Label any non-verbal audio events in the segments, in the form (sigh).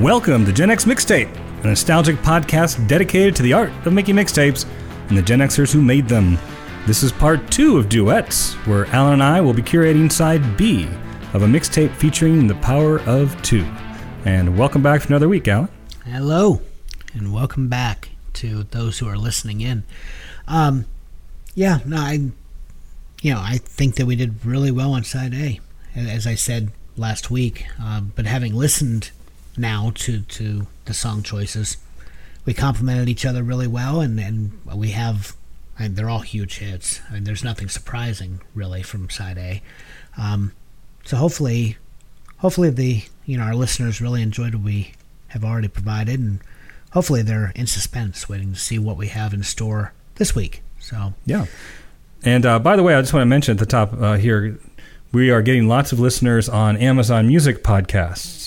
Welcome to Gen X Mixtape, a nostalgic podcast dedicated to the art of making mixtapes and the Gen Xers who made them. This is part two of Duets, where Alan and I will be curating side B of a mixtape featuring the power of two. And welcome back for another week, Alan. Hello, and welcome back to those who are listening in. Um, yeah, no, I, you know, I think that we did really well on side A, as I said last week. Uh, but having listened now to to the song choices, we complemented each other really well, and and we have. Mean, they're all huge hits. I mean, there's nothing surprising really from side A. Um, so hopefully, hopefully the you know our listeners really enjoyed what we have already provided, and hopefully they're in suspense, waiting to see what we have in store this week. So Yeah. And uh, by the way, I just want to mention at the top uh, here, we are getting lots of listeners on Amazon Music podcasts.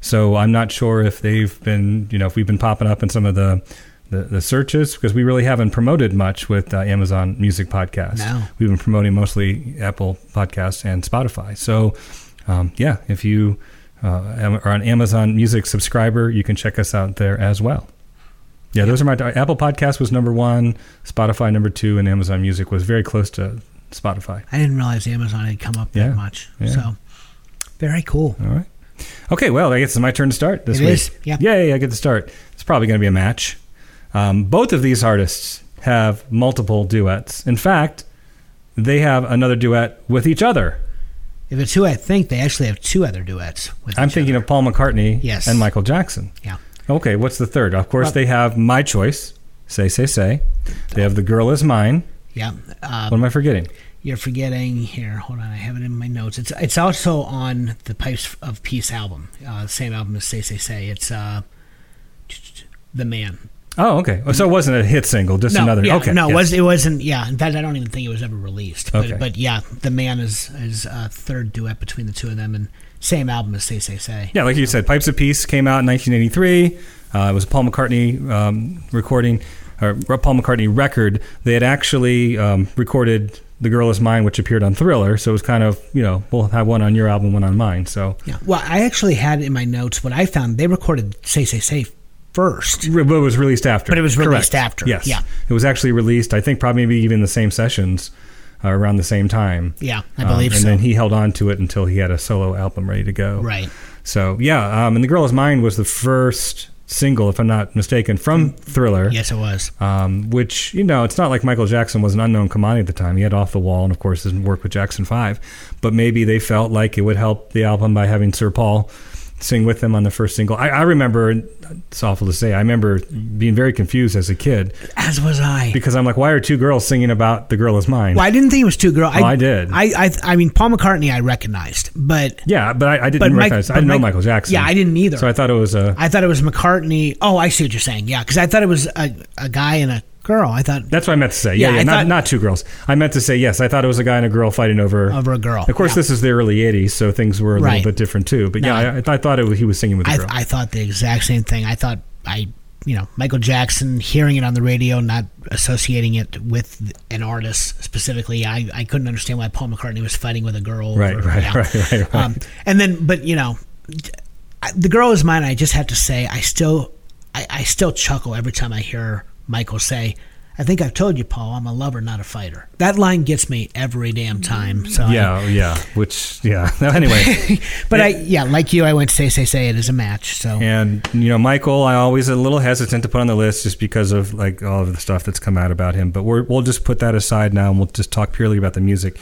So I'm not sure if they've been, you know, if we've been popping up in some of the the, the searches because we really haven't promoted much with uh, Amazon Music Podcast. No. We've been promoting mostly Apple Podcasts and Spotify. So um, yeah, if you uh, are an Amazon Music subscriber, you can check us out there as well. Yeah, those are my Apple Podcast was number one, Spotify number two, and Amazon Music was very close to Spotify. I didn't realize Amazon had come up Yeah, that much. yeah. So very cool. All right. Okay, well, I guess it's my turn to start this It week. is, yeah. Yay, I get to start. It's probably going to be a match. Um, both of these artists have multiple duets. In fact, they have another duet with each other. If it's who I think, they actually have two other duets. With I'm thinking other. of Paul McCartney Yes. and Michael Jackson. Yeah. Okay, what's the third? Of course, Well- they have My Choice, Say, Say, Say. They have The Girl Is Mine. Yeah. What Um, am I forgetting? You're forgetting here. Hold on, I have it in my notes. It's it's also on the Pipes of Peace album, uh, same album as Say Say Say. It's uh, the Man. Oh, okay. So it wasn't a hit single, just no, another. yeah, okay. no, it yes. was it wasn't. Yeah, in fact, I don't even think it was ever released. But, Okay. but yeah, the Man is is a third duet between the two of them, and same album as Say Say Say. Yeah, like you said, Pipes of Peace came out in 1983. Uh, it was a Paul McCartney um, recording, or Paul McCartney record. They had actually um, recorded "The Girl Is Mine," which appeared on Thriller. So it was kind of, you know, we'll have one on your album, one on mine. So Yeah. Well, I actually had in my notes what I found. They recorded Say Say Say first. but it was released after. But it was released Correct. after, Yes. yeah. It was actually released. I think probably maybe even the same sessions. Uh, around the same time, Yeah, I Um, believe and so. then he held on to it until he had a solo album ready to go. Right. So yeah, um, and the girl is mine was the first single, if I'm not mistaken, from Thriller. Yes, it was. Um, which you know, it's not like Michael Jackson was an unknown commodity at the time. He had Off the Wall, and of course, didn't work with Jackson Five. But maybe they felt like it would help the album by having Sir Paul sing with them on the first single. I, I remember. It's awful to say. I remember being very confused as a kid As was I. because I'm like, why are two girls singing about "The Girl Is Mine"? Well, I didn't think it was two girls. Oh, I did. I, I, I mean, Paul McCartney, I recognized, but Yeah, but I, I didn't But Mike- recognize. I didn't know Mike- Michael Jackson. Yeah, I didn't either. So I thought it was a. I thought it was McCartney. Oh, I see what you're saying. Yeah, because I thought it was a, a guy in a girl. I thought That's what I meant to say. Yeah, Yeah, yeah, I not, thought- not two girls. I meant to say yes. I thought it was a guy and a girl fighting over. over a girl. Of course, Yeah. this is the early '80s, so things were a Right. little bit different too. But No, yeah, I, I thought it was, he was singing with a I, girl. I thought the exact same thing. I thought I, you know, Michael Jackson, hearing it on the radio, not associating it with an artist specifically. I, I couldn't understand why Paul McCartney was fighting with a girl. Right, right, right, right, right. Um, and then, but you know, I- the girl is mine. I just have to say, I still, I, I still chuckle every time I hear Michael say. I think I've told you, Paul. I'm a lover, not a fighter. That line gets me every damn time. So I- yeah, yeah. Which yeah. (laughs) anyway, (laughs) but I yeah, like you, I went say say say it as a match. So and you know, Michael, I always a little hesitant to put on the list just because of like all of the stuff that's come out about him. But we're, we'll just put that aside now, and we'll just talk purely about the music.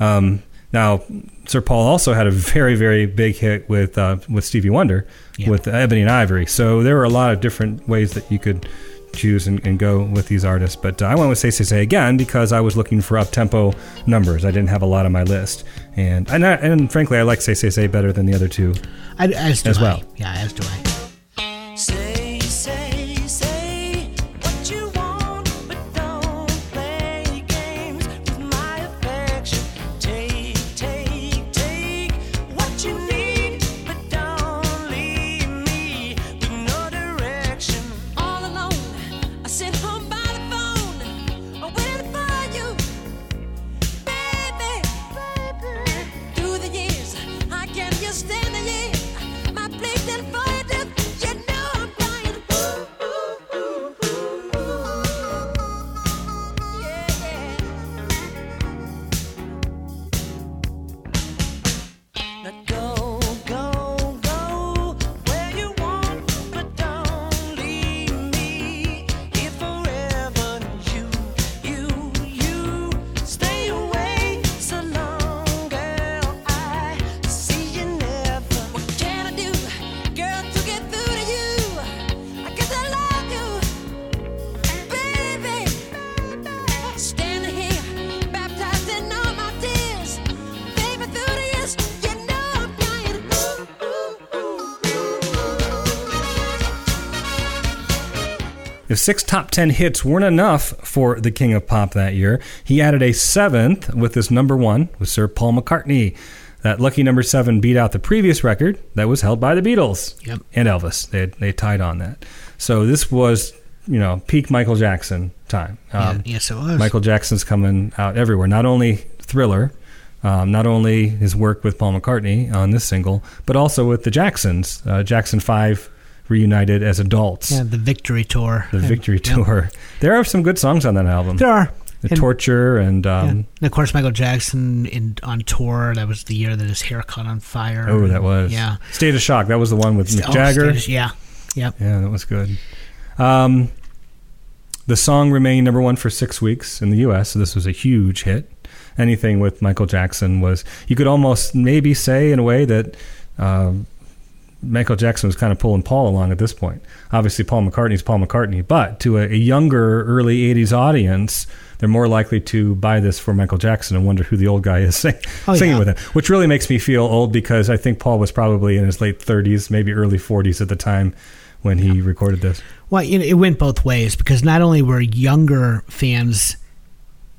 Um, now, Sir Paul also had a very, very big hit with uh, with Stevie Wonder, Yeah. with Ebony and Ivory. So there were a lot of different ways that you could choose and, and go with these artists. But uh, I went with Say Say Say again because I was looking for up tempo numbers. I didn't have a lot on my list, and and, I, and frankly, I like Say Say Say better than the other two. I, as do As I. well. Yeah, as do I. six top 10 hits weren't enough for the King of Pop that year, he added a seventh with his number one with Sir Paul McCartney. That lucky number seven beat out the previous record that was held by the Beatles Yep. and Elvis. They, they tied on that. So this was, you know, peak Michael Jackson time. Um, yeah, yes, it was. Michael Jackson's coming out everywhere. Not only Thriller, um, not only his work with Paul McCartney on this single, but also with the Jacksons. Uh, Jackson 5 reunited as adults. Yeah, the Victory Tour. The And- Victory yeah. Tour. There are some good songs on that album. There are. the And- Torture and. Yeah. Um, And of course, Michael Jackson in on tour. That was the year that his hair caught on fire. Oh, that was. Yeah. State of Shock. That was the one with Mick Oh, Jagger. Status- yeah. Yep. Yeah, that was good. Um, the song remained number one for six weeks in the U.S., so this was a huge hit. Anything with Michael Jackson was, you could almost maybe say in a way that um, Michael Jackson was kind of pulling Paul along at this point. Obviously, Paul McCartney's Paul McCartney, but to a, a younger, early 80s audience, they're more likely to buy this for Michael Jackson and wonder who the old guy is (laughs) sing, Oh, singing yeah. with him, which really makes me feel old because I think Paul was probably in his late 30s, maybe early 40s at the time when he recorded this. Well, you know, it went both ways because not only were younger fans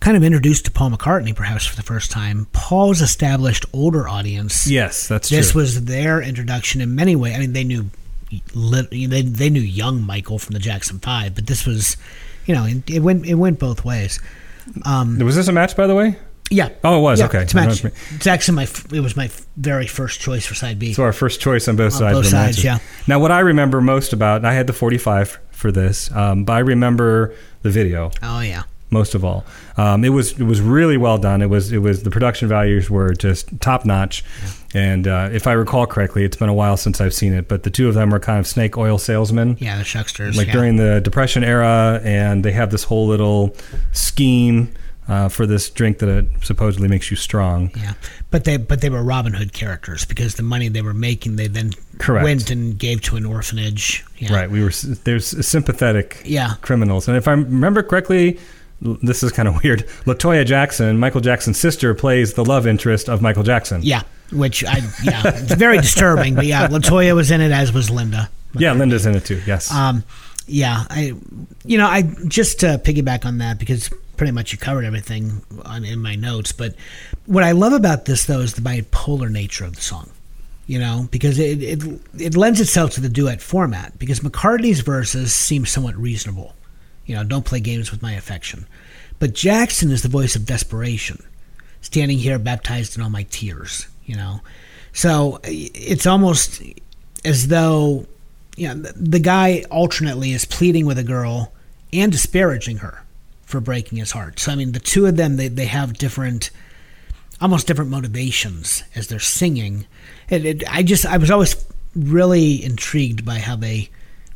kind of introduced to Paul McCartney perhaps for the first time, Paul's established older audience. Yes, that's true. this true. was their introduction in many ways. I mean, they knew they they knew young Michael from the Jackson Five, but this was, you know, it, it went it went both ways. Um, was this a match, by the way? yeah. Oh, it was Yeah, okay. It's, a match. it's actually my it was my very first choice for side B. So our first choice on both On sides. both of the sides, yeah. Now, what I remember most about, I had the 45 for this, um, but I remember the video oh yeah. Most of all. Um, it was it was really well done. It was it was the production values were just top notch, and uh, if I recall correctly, it's been a while since I've seen it. But the two of them are kind of snake oil salesmen. Yeah, the Shucksters. like yeah. during the Depression era, and they have this whole little scheme uh, for this drink that supposedly makes you strong. Yeah, but they but they were Robin Hood characters because the money they were making they then Correct. went and gave to an orphanage. Yeah. Right. We were there's sympathetic Yeah. criminals, and if I remember correctly. This is kind of (laughs) weird. Latoya Jackson, Michael Jackson's sister, plays the love interest of Michael Jackson. Yeah, which I yeah, it's very disturbing. But yeah, Latoya was in it as was Linda. Yeah, Linda's in it too. Yes. Um, yeah, I, you know, I just to piggyback on that because pretty much you covered everything on in my notes. But what I love about this though is the bipolar nature of the song. You know, because it it it lends itself to the duet format because McCartney's verses seem somewhat reasonable. You know, don't play games with my affection. But Jackson is the voice of desperation, standing here baptized in all my tears. You know, so it's almost as though you know, the, guy alternately is pleading with a girl and disparaging her for breaking his heart. So I mean, the two of them they they have different, almost different motivations as they're singing. It, it, I just I was always really intrigued by how they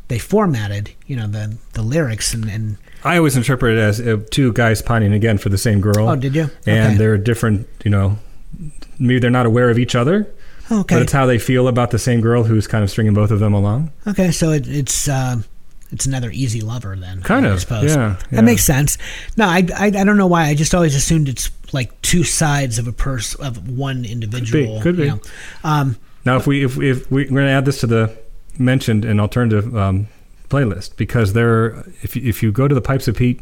they formatted you know the the lyrics and and I always interpret it as uh, two guys pining again for the same girl. Oh, did you? And Okay. they're different, you know, maybe they're not aware of each other, okay but it's how they feel about the same girl who's kind of stringing both of them along. okay so it, it's. Uh, it's another easy lover then. Kind I of, suppose. yeah, yeah. That makes sense. No, I, I, I don't know why. I just always assumed it's like two sides of a person of one individual. could be. You know? um, Now, if we if, if we, we're going to add this to the mentioned an alternative um, playlist because there, if you, if you go to the Pipes of Pete,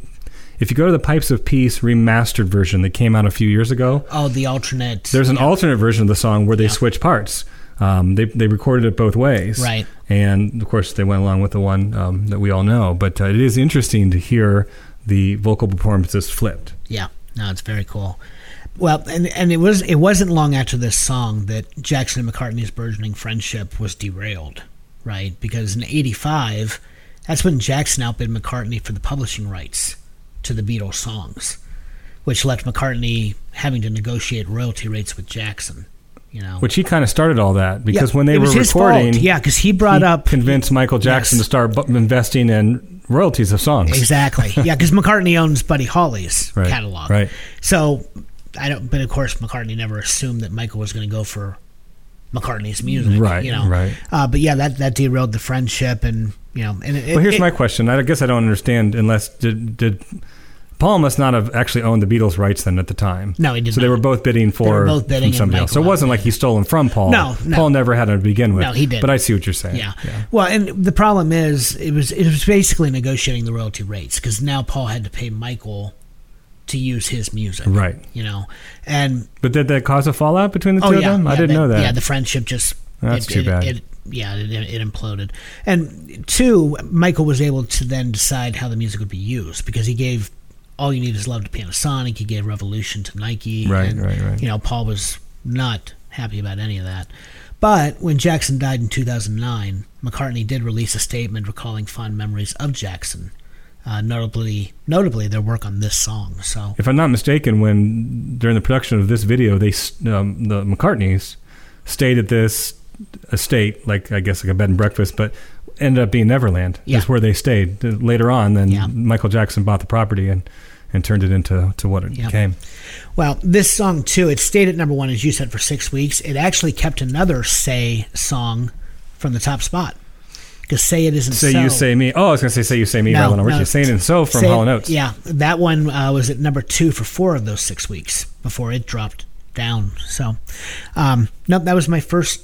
if you go to the Pipes of Peace remastered version that came out a few years ago, oh, the alternate. there's an yeah. alternate version of the song where they Yeah. switch parts. Um, they they recorded it both ways, Right. And of course, they went along with the one um, that we all know. But uh, it is interesting to hear the vocal performances flipped. Yeah, no, it's very cool. Well, and and it was it wasn't long after this song that Jackson and McCartney's burgeoning friendship was derailed, right? Because in '85, that's when Jackson outbid McCartney for the publishing rights to the Beatles songs, which left McCartney having to negotiate royalty rates with Jackson. You know, Which he kind of started all that because Yeah, when they it were recording, yeah, because he brought he up convinced Michael Jackson Yes. to start investing in royalties of songs. Exactly. (laughs) Yeah, because McCartney owns Buddy Holly's Right, catalog. right. So I don't. But of course, McCartney never assumed that Michael was going to go for McCartney's music. Right, You know. right. Uh, but yeah, that that derailed the friendship, and you know, and it, Well, here's it- my question. I guess I don't understand unless did did Paul must not have actually owned the Beatles' rights then at the time. No, he did So they were both bidding for were both bidding from somebody else. So it wasn't like he stole them from Paul. No, no. Paul never had them to begin with. No, he didn't. But I see what you're saying. Yeah. Well, and the problem is, it was it was basically negotiating the royalty rates because now Paul had to pay Michael to use his music. Right. You know, and But did that cause a fallout between the oh, two oh of yeah, them? I didn't know that. Yeah, the friendship just That's it, too it- bad. It, yeah, it, it imploded. And two, Michael was able to then decide how the music would be used because he gave "All You Need Is Love" to Panasonic. He gave "Revolution" to Nike. Right, and, right, right. You know, Paul was not happy about any of that. But when Jackson died in 2009, McCartney did release a statement recalling fond memories of Jackson, uh, notably notably their work on this song. So if I'm not mistaken, when during the production of this video, they um, the McCartneys stayed at this estate, like I guess like a bed and breakfast, but ended up being Neverland. Yeah. Is where they stayed Uh, later on. Then Yeah. Michael Jackson bought the property and and turned it into to what it Yeah. became. Well, this song too, it stayed at number one, as you said, for six weeks. It actually kept another "Say" song from the top spot because "Say It Isn't Say So." you say me. Oh, I was gonna say say you say me. No, by Lionel no. Richie. Saying and so from Say and Oates. Yeah, that one uh, was at number two for four of those six weeks before it dropped down. So, um, no, that was my first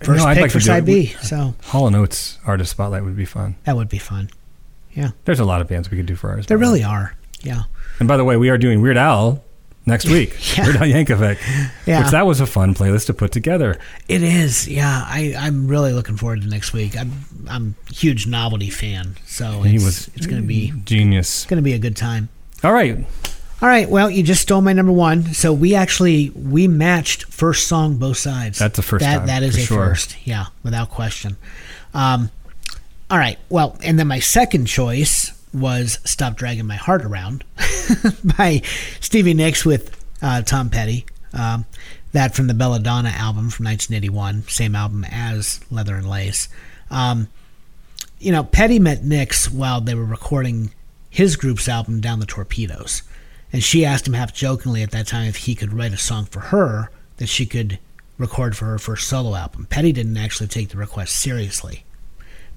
first No, I'd pick like for to do it. side B. So Hall and Oates artist spotlight would be fun. that would be fun. Yeah, There's a lot of bands we could do for ours. there really are. Yeah, And by the way, we are doing Weird Al next week. (laughs) Yeah. Weird Al Yankovic. Yeah. Which that was a fun playlist to put together. it is. Yeah, I, I'm really looking forward to next week. I'm I'm a huge novelty fan, so he it's, was it's going to be genius. it's going to be a good time. All right. All right. Well, you just stole my number one. So we actually we matched first song both sides. That's the first that, time, That is a sure. first. Yeah, without question. Um, all right. Well, and then my second choice was "Stop Dragging My Heart Around" (laughs) by Stevie Nicks with uh, Tom Petty. Um, that from the Belladonna album from 1981, same album as Leather and Lace. Um, you know, Petty met Nicks while they were recording his group's album Damn the Torpedoes. And she asked him half jokingly at that time if he could write a song for her that she could record for her first solo album. Petty didn't actually take the request seriously.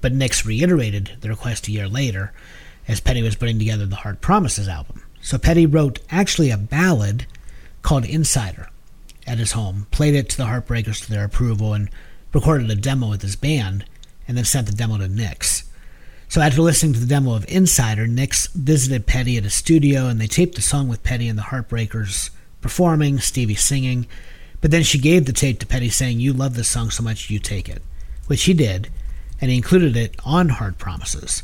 But Nicks reiterated the request a year later as Petty was putting together the Hard Promises album. So Petty wrote actually a ballad called Insider at his home, played it to the Heartbreakers to their approval, and recorded a demo with his band, and then sent the demo to Nicks. So after listening to the demo of Insider, Nicks visited Petty at his studio, and they taped the song with Petty and the Heartbreakers performing, Stevie singing. But then she gave the tape to Petty saying, You love this song so much, you take it. Which he did, and he included it on Hard Promises.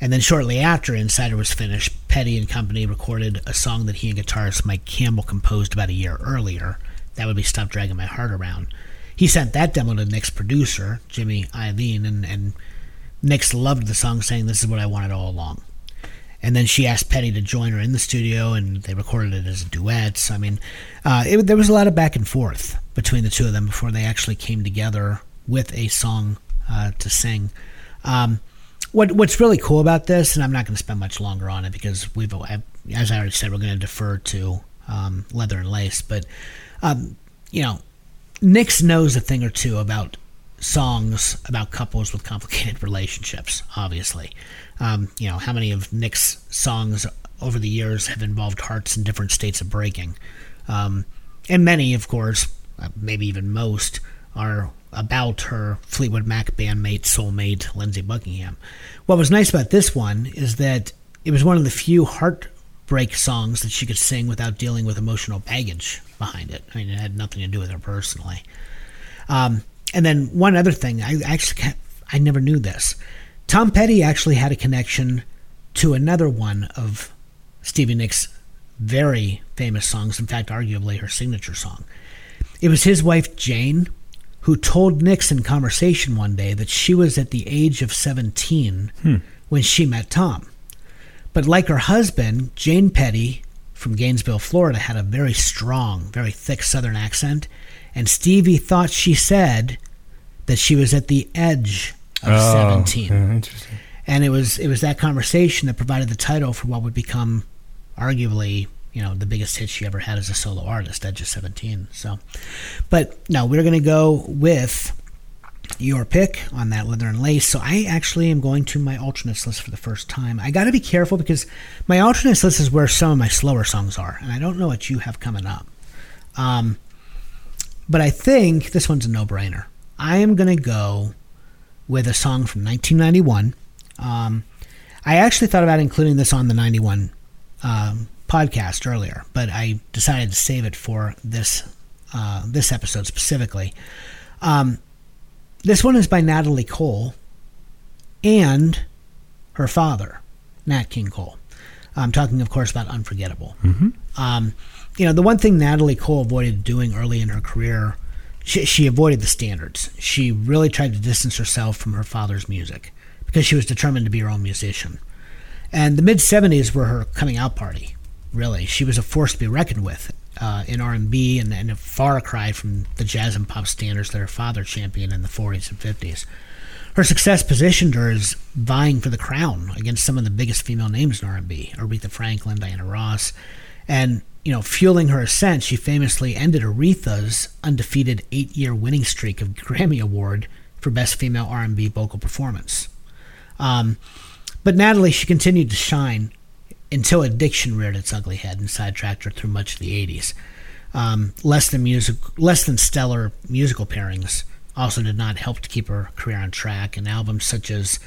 And then shortly after Insider was finished, Petty and company recorded a song that he and guitarist Mike Campbell composed about a year earlier. That would be Stop Dragging My Heart Around. He sent that demo to Nicks' producer, Jimmy Iovine, and, and Nicks loved the song, saying, This is what I wanted all along. And then she asked Petty to join her in the studio, and they recorded it as duets. I mean, uh, it, there was a lot of back and forth between the two of them before they actually came together with a song uh, to sing. Um, what What's really cool about this, and I'm not going to spend much longer on it because we've, as I already said, we're going to defer to um, Leather and Lace, but um, you know, Nicks knows a thing or two about songs about couples with complicated (laughs) relationships. Obviously, um, you know how many of Nicks' songs over the years have involved hearts in different states of breaking, um, and many, of course, uh, maybe even most, are about her Fleetwood Mac bandmate, soulmate, Lindsey Buckingham. What was nice about this one is that it was one of the few heartbreak songs that she could sing without dealing with emotional baggage behind it. I mean, it had nothing to do with her personally. Um, and then one other thing, I actually I never knew this. Tom Petty actually had a connection to another one of Stevie Nicks' very famous songs. In fact, arguably her signature song. It was his wife Jane who told Nicks in conversation one day that she was at the age of 17 hmm. when she met Tom. But like her husband, Jane Petty from Gainesville, Florida, had a very strong, very thick Southern accent, and Stevie thought she said that she was at the edge of Oh, 17 yeah, interesting. and it was it was that conversation that provided the title for what would become arguably you know the biggest hit she ever had as a solo artist at just 17 so but no we're going to go with your pick on that leather and lace. So I actually am going to my alternates list for the first time. I got to be careful because my alternates list is where some of my slower songs are, and I don't know what you have coming up. Um, but I think this one's a no-brainer. I am going to go with a song from 1991. Um, I actually thought about including this on the 91 um, podcast earlier, but I decided to save it for this uh, this episode specifically. Um, this one is by Natalie Cole and her father, Nat King Cole. I'm talking, of course, about Unforgettable. Um, you know, the one thing Natalie Cole avoided doing early in her career, she, she avoided the standards. She really tried to distance herself from her father's music because she was determined to be her own musician. And the mid 70s were her coming out party, really. She was a force to be reckoned with uh, in R&B and, and a far cry from the jazz and pop standards that her father championed in the 40s and 50s. Her success positioned her as vying for the crown against some of the biggest female names in R&B, Aretha Franklin, Diana Ross, and you know, fueling her ascent, she famously ended Aretha's undefeated eight-year winning streak of Grammy Award for Best Female R&B Vocal Performance. Um, but Natalie, she continued to shine until addiction reared its ugly head and sidetracked her through much of the 80s. Um, less than music, less than stellar musical pairings also did not help to keep her career on track. And albums such as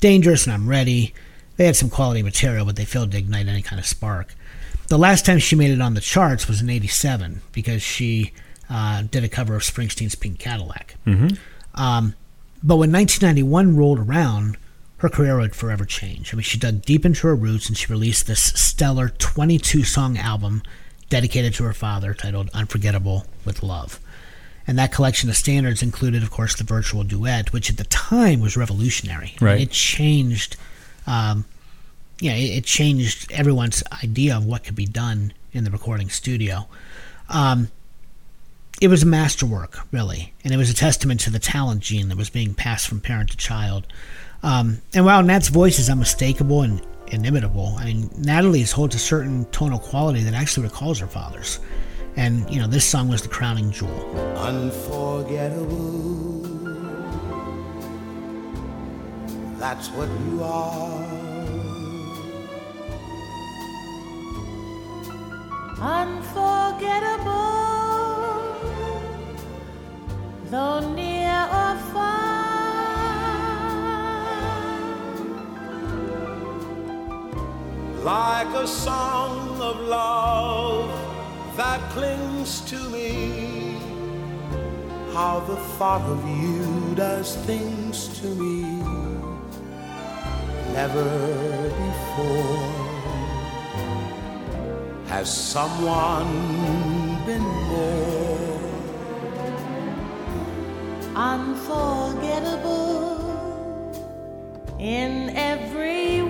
"Dangerous" and "I'm Ready," they had some quality material, but they failed to ignite any kind of spark. The last time she made it on the charts was in '87 because she uh, did a cover of Springsteen's "Pink Cadillac." Um, but when 1991 rolled around, her career would forever change. I mean, she dug deep into her roots and she released this stellar 22 song album dedicated to her father titled Unforgettable with Love. And that collection of standards included, of course, the virtual duet, which at the time was revolutionary. I mean, Right. It changed, um, yeah, it, it changed everyone's idea of what could be done in the recording studio. Um, it was a masterwork, really, and it was a testament to the talent gene that was being passed from parent to child. Um, and while Nat's voice is unmistakable and inimitable, I mean, Natalie's holds a certain tonal quality that actually recalls her father's. And, you know, this song was the crowning jewel. Unforgettable. That's what you are. unforgettable, though near or far. Like a song of love that clings to me. How the thought of you does things to me. Never before has someone been more. unforgettable in every way.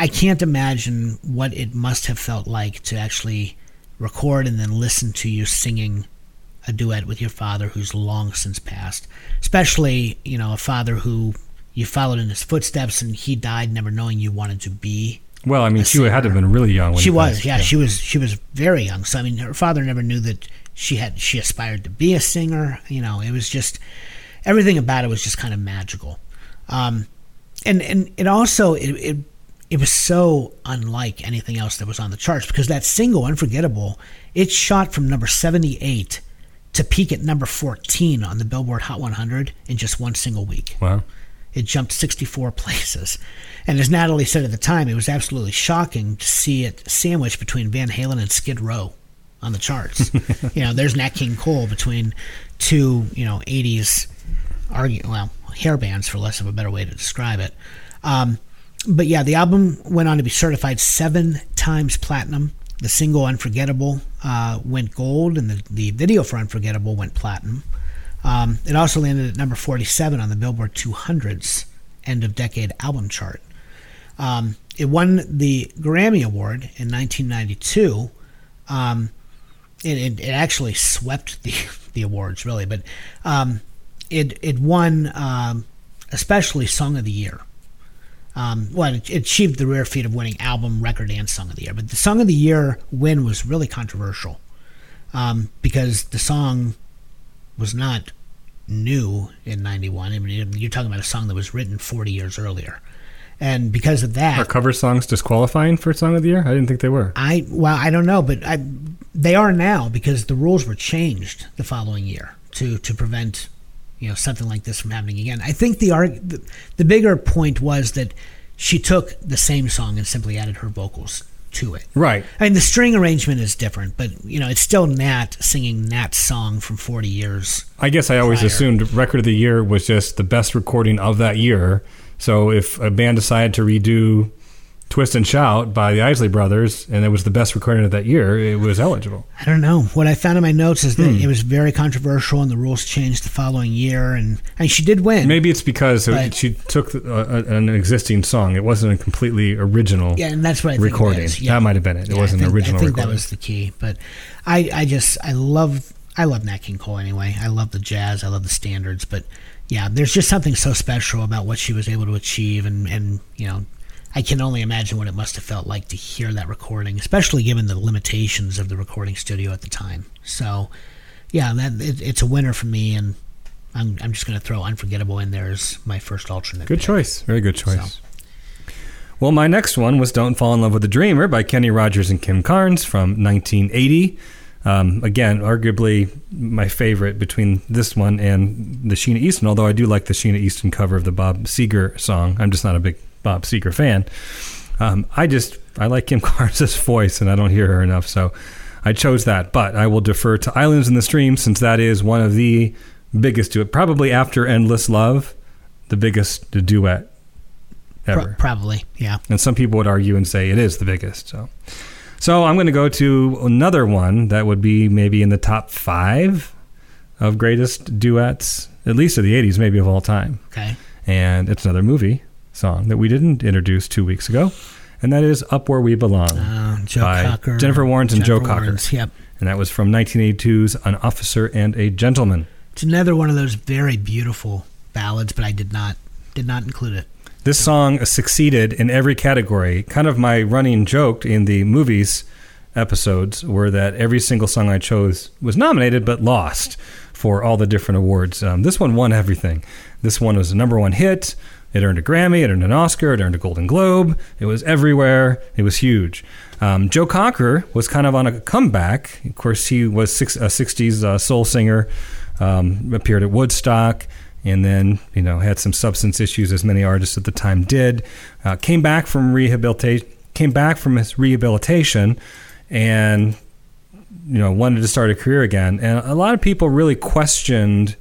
I can't imagine what it must have felt like to actually record and then listen to you singing a duet with your father who's long since passed. Especially, you know, a father who you followed in his footsteps and he died never knowing you wanted to be. Well, I mean, she had to have been really young when she was, passed, yeah, she was she was very young. So I mean her father never knew that she had she aspired to be a singer. You know, it was just everything about it was just kind of magical. Um and and it also it, it it was so unlike anything else that was on the charts because that single unforgettable it shot from number 78 to peak at number 14 on the billboard hot 100 in just one single week. Wow. it jumped 64 (laughs) places. And as natalie said at the time it was absolutely shocking to see it sandwiched between van halen and skid row on the charts. (laughs) You know there's nat king cole between two you know 80s argue well hair bands for less of a better way to describe it. Um, but yeah, the album went on to be certified seven times platinum. The single "Unforgettable" uh, went gold, and the, the video for "Unforgettable" went platinum. Um, it also landed at number 47 on the Billboard 200's end of decade album chart. Um, it won the Grammy Award in 1992. Um, it, it, it actually swept the, (laughs) the awards, really, but um, it, it won um, especially Song of the Year. Um, well, it, achieved the rare feat of winning album, record, and Song of the Year. But the Song of the Year win was really controversial um, because the song was not new in 91. I mean, you're talking about a song that was written 40 years earlier. And because of that, Are cover songs disqualifying for Song of the Year? I didn't think they were. I well, I don't know, but I, they are now because the rules were changed the following year to to prevent you know something like this from happening again. I think the arg- the, the bigger point was that she took the same song and simply added her vocals to it. Right. I mean, the string arrangement is different, but you know, it's still Nat singing Nat's song from 40 years. I guess I always Prior. assumed record of the year was just the best recording of that year. So if a band decided to redo Twist and Shout by the Isley Brothers and it was the best recording of that year, it was eligible. I don't know. What I found in my notes is that hmm. it was very controversial, and the rules changed the following year, and and she did win. Maybe it's because she took a, a, an existing song. It wasn't a completely original. Yeah, and that's what I think recording. Yeah. That might have been it. It Yeah, wasn't I an think, original I think recording. that was the key. But I, I just, I love, I love Nat King Cole anyway. I love the jazz. I love the standards. But yeah, there's just something so special about what she was able to achieve, and and you know, I can only imagine what it must have felt like to hear that recording, especially given the limitations of the recording studio at the time. So yeah, that it, it's a winner for me, and I'm I'm just gonna throw Unforgettable in there as my first alternate. Good pick. choice. Very good choice. So. Well, my next one was Don't Fall in Love with a Dreamer by Kenny Rogers and Kim Carnes from 1980. Um, again, arguably my favorite between this one and the Sheena Easton, although I do like the Sheena Easton cover of the Bob Seger song. I'm just not a big Bob Seger fan. Um, I just, I like Kim (laughs) Carnes' voice and I don't hear her enough, so I chose that. But I will defer to Islands in the Stream since that is one of the biggest duet, probably after Endless Love, the biggest duet Pro- ever. probably, yeah. And some people would argue and say it is the biggest. So, so I'm going to go to another one that would be maybe in the top five of greatest duets, at least of the '80s, maybe of all time. Okay. And it's another movie song that we didn't introduce two weeks ago, and that is "Up Where We Belong," Uh, Joe By Cocker. Jennifer Warrens and Joe Cocker. Warnes, Yep. and that was from 1982's "An Officer and a Gentleman." It's another one of those very beautiful ballads, but I did not did not include it. This song succeeded in every category. Kind of my running joke in the movies episodes were that every single song I chose was nominated but lost for all the different awards. Um, this one won everything. This one was a number one hit. It earned a Grammy, it earned an Oscar, it earned a Golden Globe. It was everywhere. It was huge. Um, Joe Cocker was kind of on a comeback. Of course, he was six, a 60s uh, soul singer, um, appeared at Woodstock, and then, you know, had some substance issues, as many artists at the time did. Uh, came back from rehabilitation, came back from his rehabilitation, and you know wanted to start a career again. And a lot of people really questioned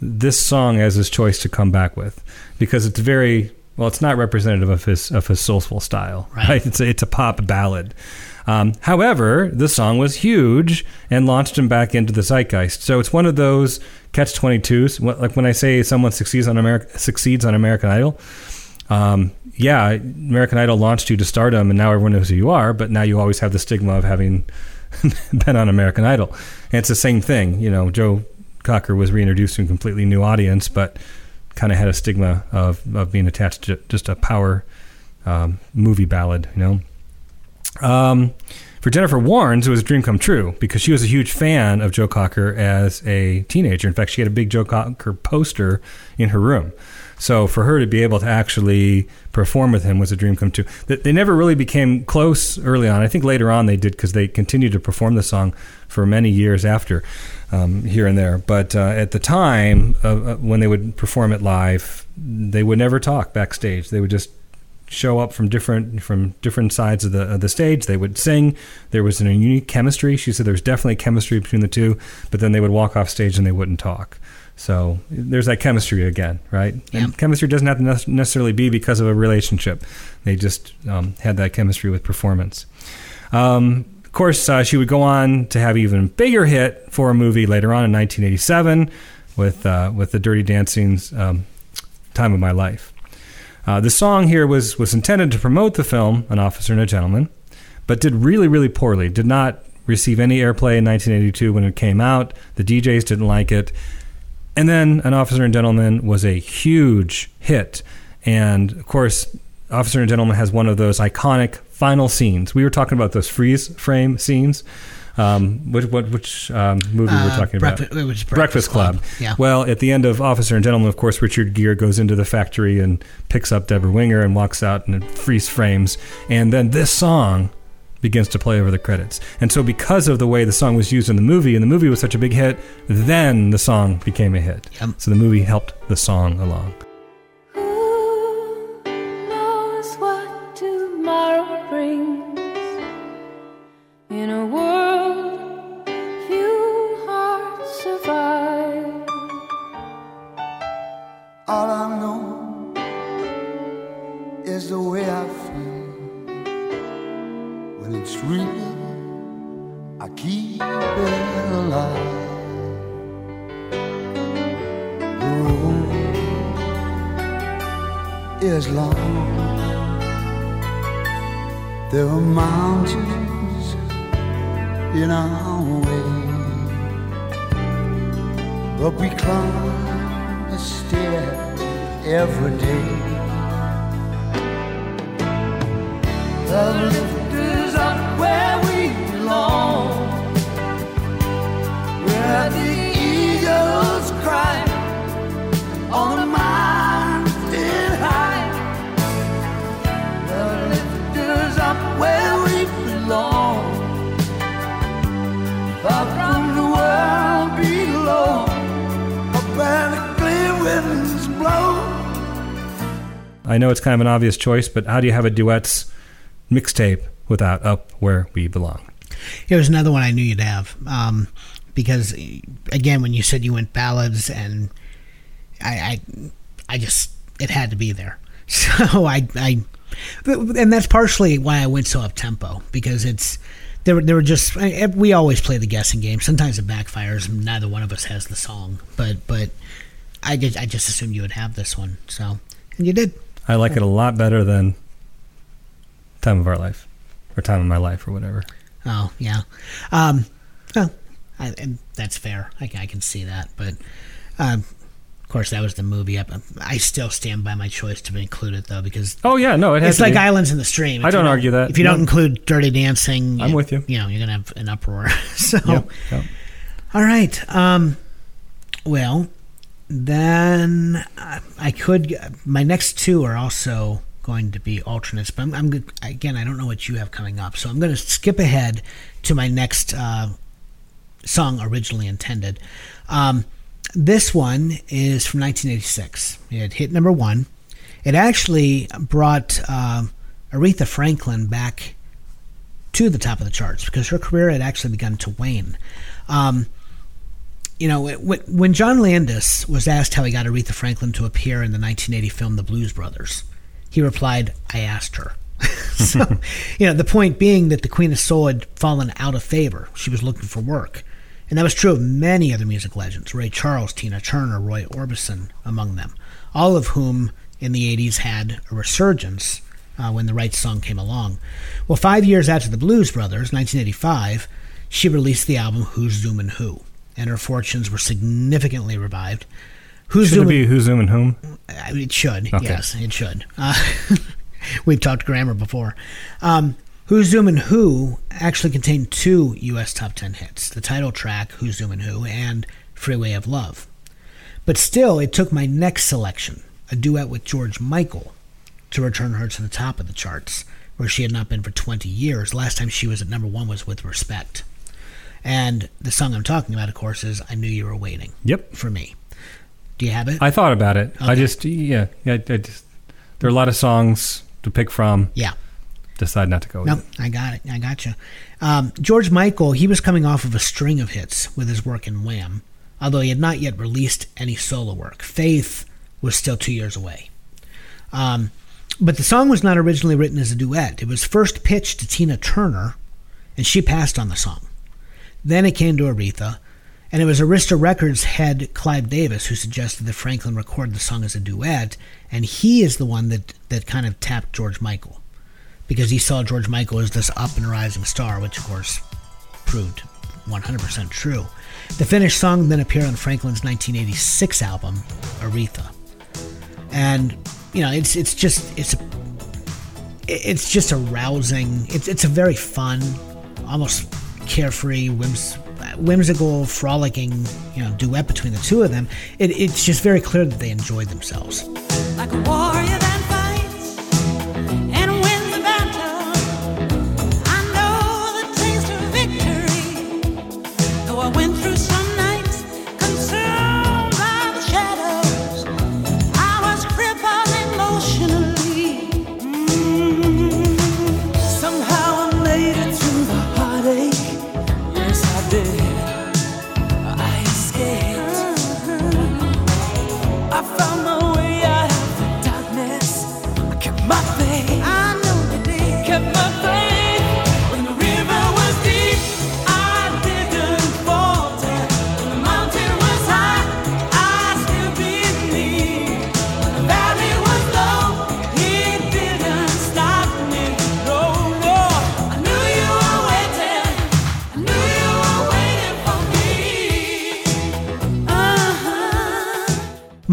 this song as his choice to come back with because it's very well. It's not representative of his of his soulful style. Right. Right? It's a, it's a pop ballad. Um, however, the song was huge and launched him back into the zeitgeist. So it's one of those catch twenty twos. Like when I say someone succeeds on America succeeds on American Idol. Um, yeah, American Idol launched you to stardom, and now everyone knows who you are. But now you always have the stigma of having (laughs) been on American Idol. And it's the same thing. You know, Joe Cocker was reintroduced to a completely new audience, but kind of had a stigma of, of being attached to just a power um, movie ballad, you know. Um, for Jennifer Warnes, it was a dream come true because she was a huge fan of Joe Cocker as a teenager. In fact, she had a big Joe Cocker poster in her room. So for her to be able to actually perform with him was a dream come true. They they never really became close early on. I think later on they did because they continued to perform the song for many years after, um, here and there. But uh, at the time, uh, uh, when they would perform it live, they would never talk backstage. They would just show up from different from different sides of the of the stage. They would sing. There was a unique chemistry. She said there was definitely chemistry between the two, but then they would walk off stage and they wouldn't talk. So there's that chemistry again, right? Yeah. And chemistry doesn't have to necessarily be because of a relationship. They just um, had that chemistry with performance. Um, of course, uh, she would go on to have even bigger hit for a movie later on in 1987 with uh, with the Dirty Dancing's um, "Time of My Life." Uh, the song here was was intended to promote the film "An Officer and a Gentleman," but did really really poorly. Did not receive any airplay in 1982 when it came out. The DJs didn't like it. And then An Officer and Gentleman was a huge hit. And of course, Officer and Gentleman has one of those iconic final scenes. We were talking about those freeze frame scenes. Um, which what, which um, movie we're Uh, talking about? Breakfast- it was Breakfast, Breakfast Club. Club, yeah. Well, at the end of Officer and Gentleman, of course, Richard Gere goes into the factory and picks up Deborah Winger and walks out and it freeze frames. And then this song begins to play over the credits. And so, because of the way the song was used in the movie, and the movie was such a big hit, then the song became a hit. Yep. So the movie helped the song along. Know it's kind of an obvious choice, but how do you have a duets mixtape without Up Where We Belong? Was another one I knew you'd have. Um, because again, when you said you went ballads, and I, I, I just it had to be there. (laughs) So I, I, and that's partially why I went so up tempo because it's there. were- There were just we always play the guessing game. Sometimes it backfires, neither one of us has the song. But but I just I just assumed you would have this one. So and you did. I like it a lot better than Time of Our Life or Time of My Life or whatever. Oh yeah. Um, well, I, and that's fair. I, can- I can see that, but um, of course that was the movie. I, I still stand by my choice to include it though because Oh yeah, no, it has it's like be. Islands in the Stream. If I don't argue that. If you don't include Dirty Dancing, I'm with you. You know you're gonna have an uproar. (laughs) so Yep, yep. all right. Um, well, then uh, I could. My next two are also going to be alternates, but I'm, I'm again. I don't know what you have coming up, so I'm going to skip ahead to my next uh, song originally intended. Um, this one is from 1986. It hit number one. It actually brought um Aretha Franklin back to the top of the charts because her career had actually begun to wane. Um, you know, when John Landis was asked how he got Aretha Franklin to appear in the 1980 film The Blues Brothers, he replied, "I asked her." (laughs) so, you know, the point being that the Queen of Soul had fallen out of favor. She was looking for work. And that was true of many other music legends Ray Charles, Tina Turner, Roy Orbison, among them, all of whom in the 80s had a resurgence uh, when the right song came along. Well, five years after the Blues Brothers, 1985, she released the album Who's Zoomin' Who, and her fortunes were significantly revived. Who's Should it Zoomin' be Who's Zooming Whom? It should. Okay. Yes, it should. Uh, (laughs) we've talked grammar before. Um, Who's Zoomin' Who actually contained two U.S. top 10 hits the title track, Who's Zoomin' Who, and Freeway of Love. But still, it took my next selection, a duet with George Michael, to return her to the top of the charts, where she had not been for 20 years. Last time she was at number one was with Respect. And the song I'm talking about, of course, is I Knew You Were Waiting Yep. for me. Do you have it? I thought about it. I just yeah, yeah, I just there are a lot of songs to pick from. yeah. Decide not to go with No, it. I got it. I got you. Um, George Michael, he was coming off of a string of hits with his work in Wham, although he had not yet released any solo work. Faith was still two years away. Um, but the song was not originally written as a duet. It was first pitched to Tina Turner, and she passed on the song. Then it came to Aretha, and it was Arista Records head Clive Davis who suggested that Franklin record the song as a duet, and he is the one that, that kind of tapped George Michael because he saw George Michael as this up and rising star, which of course proved 100% true. The finished song then appeared on Franklin's 1986 album, Aretha. And, you know, it's it's just it's a it's just a rousing it's it's a very fun, almost carefree, whims, whimsical, frolicking, you know, duet between the two of them. It, it's just very clear that they enjoyed themselves. like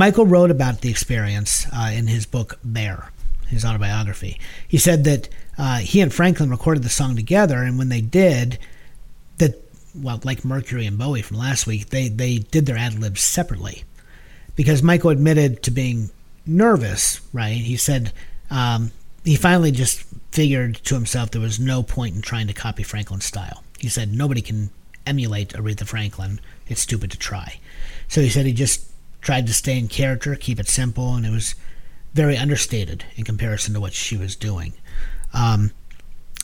Michael wrote about the experience uh, in his book Bare, his autobiography. He said that uh, he and Franklin recorded the song together, and when they did, that well, like Mercury and Bowie from last week, they they did their ad libs separately because Michael admitted to being nervous. Right? He said um, he finally just figured to himself there was no point in trying to copy Franklin's style. He said nobody can emulate Aretha Franklin. It's stupid to try. So he said he just tried to stay in character, keep it simple, and it was very understated in comparison to what she was doing. Um,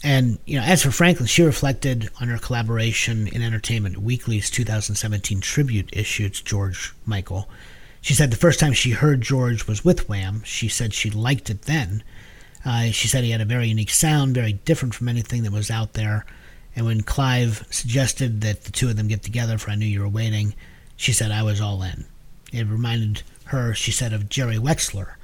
and you know, as for Franklin, she reflected on her collaboration in Entertainment Weekly's 2017 tribute issue to George Michael. She said the first time she heard George was with Wham, she said she liked it then. Uh, she said he had a very unique sound, very different from anything that was out there. And when Clive suggested that the two of them get together for I Knew You Were Waiting, she said I was all in. It reminded her, she said, of Jerry Wexler,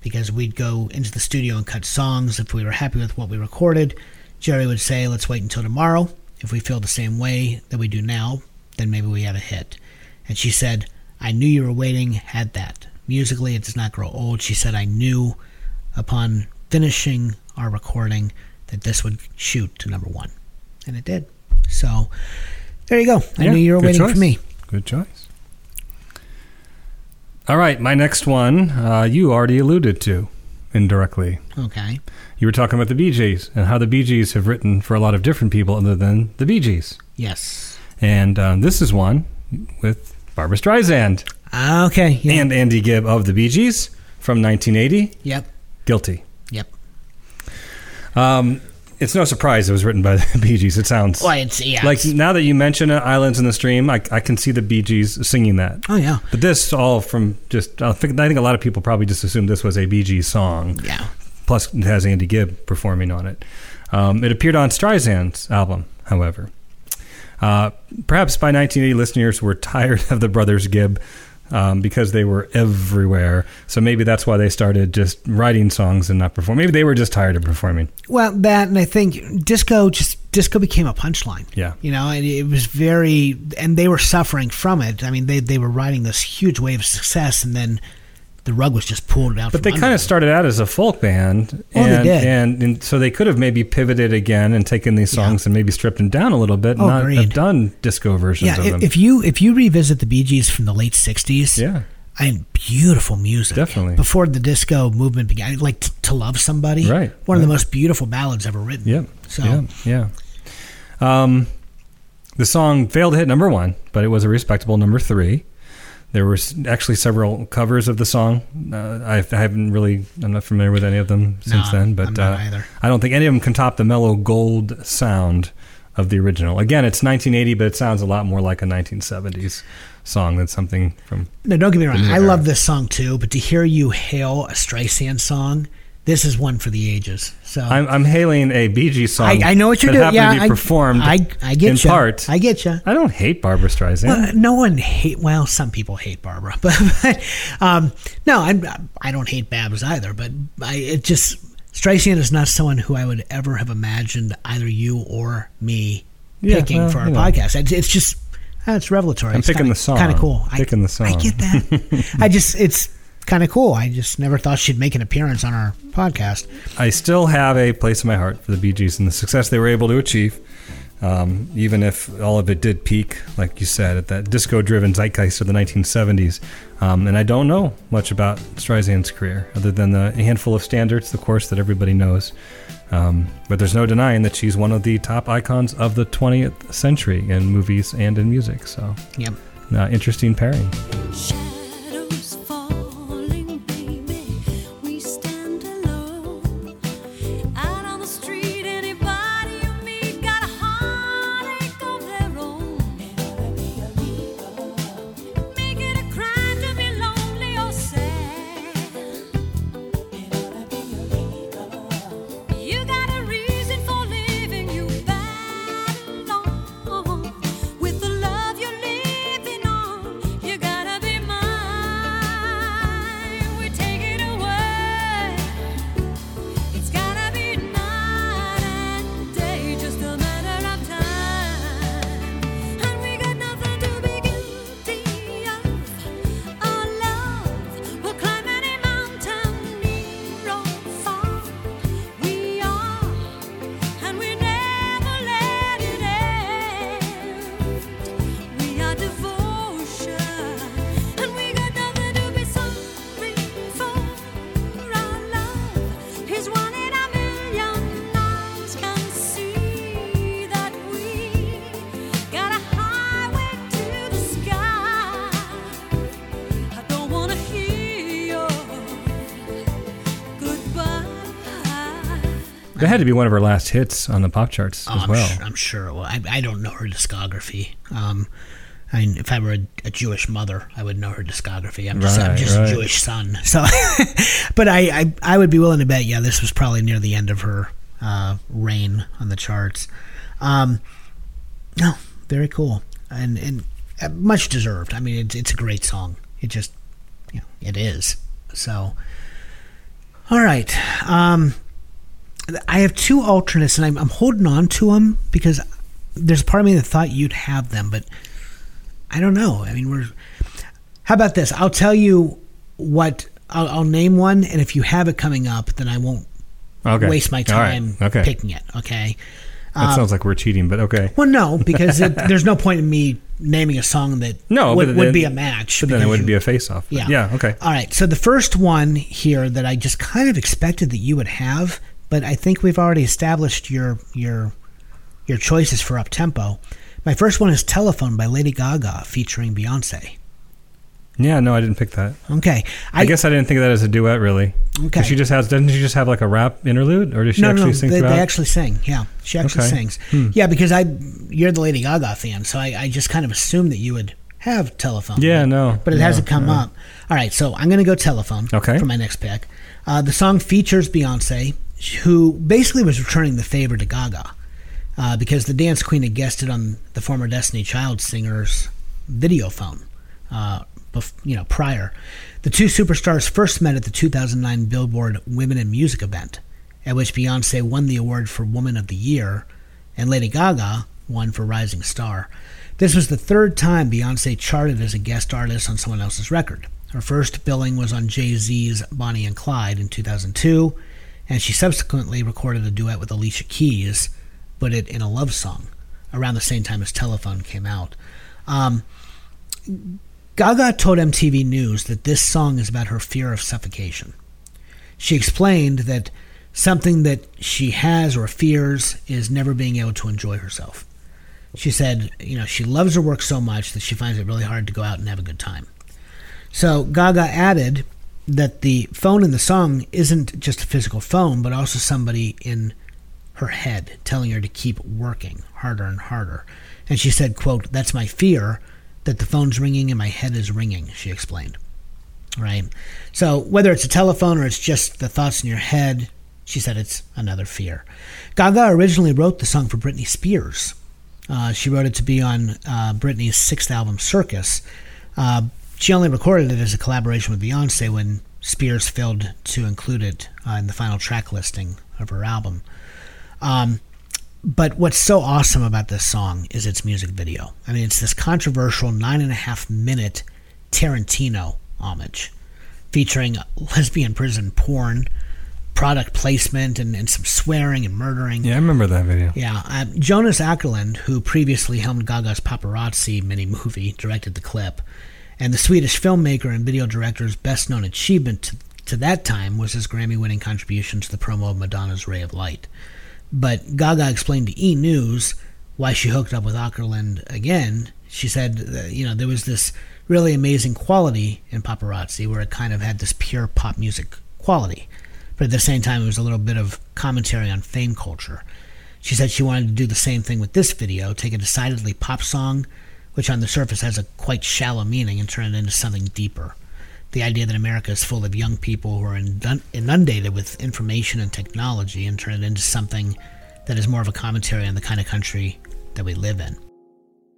because we'd go into the studio and cut songs. If we were happy with what we recorded, Jerry would say, let's wait until tomorrow. If we feel the same way that we do now, then maybe we had a hit. And she said, I knew you were waiting, had that. Musically, it does not grow old. She said, I knew upon finishing our recording that this would shoot to number one. And it did. So there you go. I Yeah, knew you were waiting choice. for me. Good choice. All right, my next one uh, you already alluded to indirectly. Okay. You were talking about the Bee Gees and how the Bee Gees have written for a lot of different people other than the Bee Gees. Yes. And um, this is one with Barbra Streisand Okay. Yeah. and Andy Gibb of the Bee Gees from 1980. yep. Guilty. Yep. Um, it's no surprise it was written by the (laughs) Bee Gees. It sounds Well, it's yeah. like it's- now that you mention it, Islands in the Stream, I, I can see the Bee Gees singing that. oh yeah. But this all from just I think, I think a lot of people probably just assumed this was a Bee Gees song. Yeah. Plus, it has Andy Gibb performing on it. Um, it appeared on Streisand's album, however. Uh, perhaps by 1980, listeners were (laughs) tired of the brothers Gibb um, because they were everywhere. So maybe that's why they started just writing songs and not performing. Maybe they were just tired of performing. Well, that and I think disco just disco became a punchline. Yeah. You know, and it was very, and they were suffering from it. I mean, they they were riding this huge wave of success, and then the rug was just pulled out. But they kind of started out as a folk band, Oh, and, and and so they could have maybe pivoted again and taken these Yeah. songs and maybe stripped them down a little bit, and Oh, not have done disco versions Yeah, of if, them. if you if you revisit the Bee Gees from the late '60s, yeah, I mean, beautiful music. Definitely. Before the disco movement began, like t- "To Love Somebody," Right, One of the most beautiful ballads ever written. yeah, So yeah, yeah. Um, the song failed to hit number one, but it was a respectable number three. There were actually several covers of the song. Uh, I, I haven't really, I'm not familiar with any of them since No, then, but I'm not uh, either. I don't think any of them can top the mellow gold sound of the original. Again, it's 1980, but it sounds a lot more like a 1970s song than something from. No, don't get me wrong. new I love this song too, but to hear you hail a Streisand song, this is one for the ages. So I'm, I'm hailing a Bee Gees song. I, I know what you're that doing. Yeah, to be I, performed. I, I get in you. part. I get you. I don't hate Barbra Streisand. Well, no one hate. Well, some people hate Barbra, (laughs) but, but um, no, I'm. I don't hate Babs either. But I, it just Streisand is not someone who I would ever have imagined either you or me Yeah, picking well, for our podcast. It's, it's just it's revelatory. I'm It's picking kinda, the song. Kind of cool. Picking the song. I get that. I just it's kind of cool. I just never thought she'd make an appearance on our podcast. I still have a place in my heart for the Bee Gees and the success they were able to achieve. Um, even if all of it did peak, like you said, at that disco-driven zeitgeist of the 1970s. Um, and I don't know much about Streisand's career, other than the handful of standards, the course, that everybody knows. Um, but there's no denying that she's one of the top icons of the 20th century in movies and in music. So, Yep. uh, interesting pairing. That had to be one of her last hits on the pop charts Oh, as I'm, well. sure, I'm sure. Well, I, I don't know her discography. Um, I mean, if I were a, a Jewish mother, I would know her discography. I'm just, I'm just right. a Jewish son. (laughs) So, but I, I, I would be willing to bet, yeah, this was probably near the end of her uh, reign on the charts. Um, no, very cool, and and uh, much deserved. I mean, it's it's a great song. It just, you know, it is. So, all right. Um, I have two alternates, and I'm, I'm holding on to them because there's a part of me that thought you'd have them, but I don't know. I mean, we're. How about this? I'll tell you what. I'll, I'll name one, and if you have it coming up, then I won't Okay. waste my All right. time Okay. picking it. Okay. That Um, sounds like we're cheating, but okay. Well, no, (laughs) because it, there's no point in me naming a song that No, would, but would be a match. But then it wouldn't you- be a face-off. Yeah. Yeah. Okay. All right. So the first one here that I just kind of expected that you would have, but I think we've already established your your your choices for up tempo. My first one is "Telephone" by Lady Gaga featuring Beyonce. Yeah. No, I didn't pick that. Okay. I, guess I didn't think of that as a duet, really. Okay, She just has. Doesn't she just have like a rap interlude, or does she no, actually no, sing they, throughout? they actually sing. Yeah, she actually Okay. sings. Hmm. Yeah, because I you're the Lady Gaga fan, so I, I just kind of assumed that you would have telephone. Yeah, but- no, but it no, hasn't come no. up. All right, so I'm going to go telephone. Okay. for my next pick. Uh, the song features Beyonce, who basically was returning the favor to Gaga, uh, because the dance queen had guested on the former Destiny Child singer's video phone. Uh, bef- you know, prior, the two superstars first met at the 2009 Billboard Women in Music event, at which Beyonce won the award for Woman of the Year, and Lady Gaga won for Rising Star. This was the third time Beyonce charted as a guest artist on someone else's record. Her first billing was on Jay Z's Bonnie and Clyde in 2002, and she subsequently recorded a duet with Alicia Keys, Put It in a Love Song around the same time as Telephone came out. Um, Gaga told MTV News that this song is about her fear of suffocation. She explained that something that she has or fears is never being able to enjoy herself. She said, you know, she loves her work so much that she finds it really hard to go out and have a good time. So Gaga added that the phone in the song isn't just a physical phone, but also somebody in her head telling her to keep working harder and harder. And she said, quote, that's my fear, that the phone's ringing and my head is ringing, she explained. Right? So, whether it's a telephone or it's just the thoughts in your head, she said it's another fear. Gaga originally wrote the song for Britney Spears. Uh, she wrote it to be on uh, Britney's sixth album, Circus. Uh, she only recorded it as a collaboration with Beyonce when Spears failed to include it uh, in the final track listing of her album. Um, but what's so awesome about this song is its music video. I mean, it's this controversial nine and a half minute Tarantino homage featuring lesbian prison porn, product placement, and, and some swearing and murdering. Yeah, I remember that video. Yeah, uh, Jonas Åkerlund, who previously helmed Gaga's Paparazzi mini movie, directed the clip, and the Swedish filmmaker and video director's best known achievement to, to that time was his Grammy winning contribution to the promo of Madonna's Ray of Light. But Gaga explained to E! News why she hooked up with Åkerlund again. She said, that, you know, there was this really amazing quality in Paparazzi where it kind of had this pure pop music quality. But at the same time, it was a little bit of commentary on fame culture. She said she wanted to do the same thing with this video, take a decidedly pop song, which on the surface has a quite shallow meaning, and turn it into something deeper. The idea that America is full of young people who are inundated with information and technology, and turn it into something that is more of a commentary on the kind of country that we live in.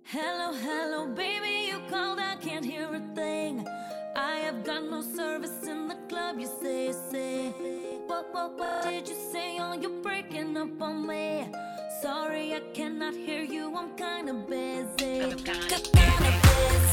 Hello, hello, baby, you called, I can't hear a thing. I have got no service in the club, you say, say. What, what, what did you say? Oh, you're breaking up on me. Sorry, I cannot hear you, I'm kinda busy. Busy. Kinda busy.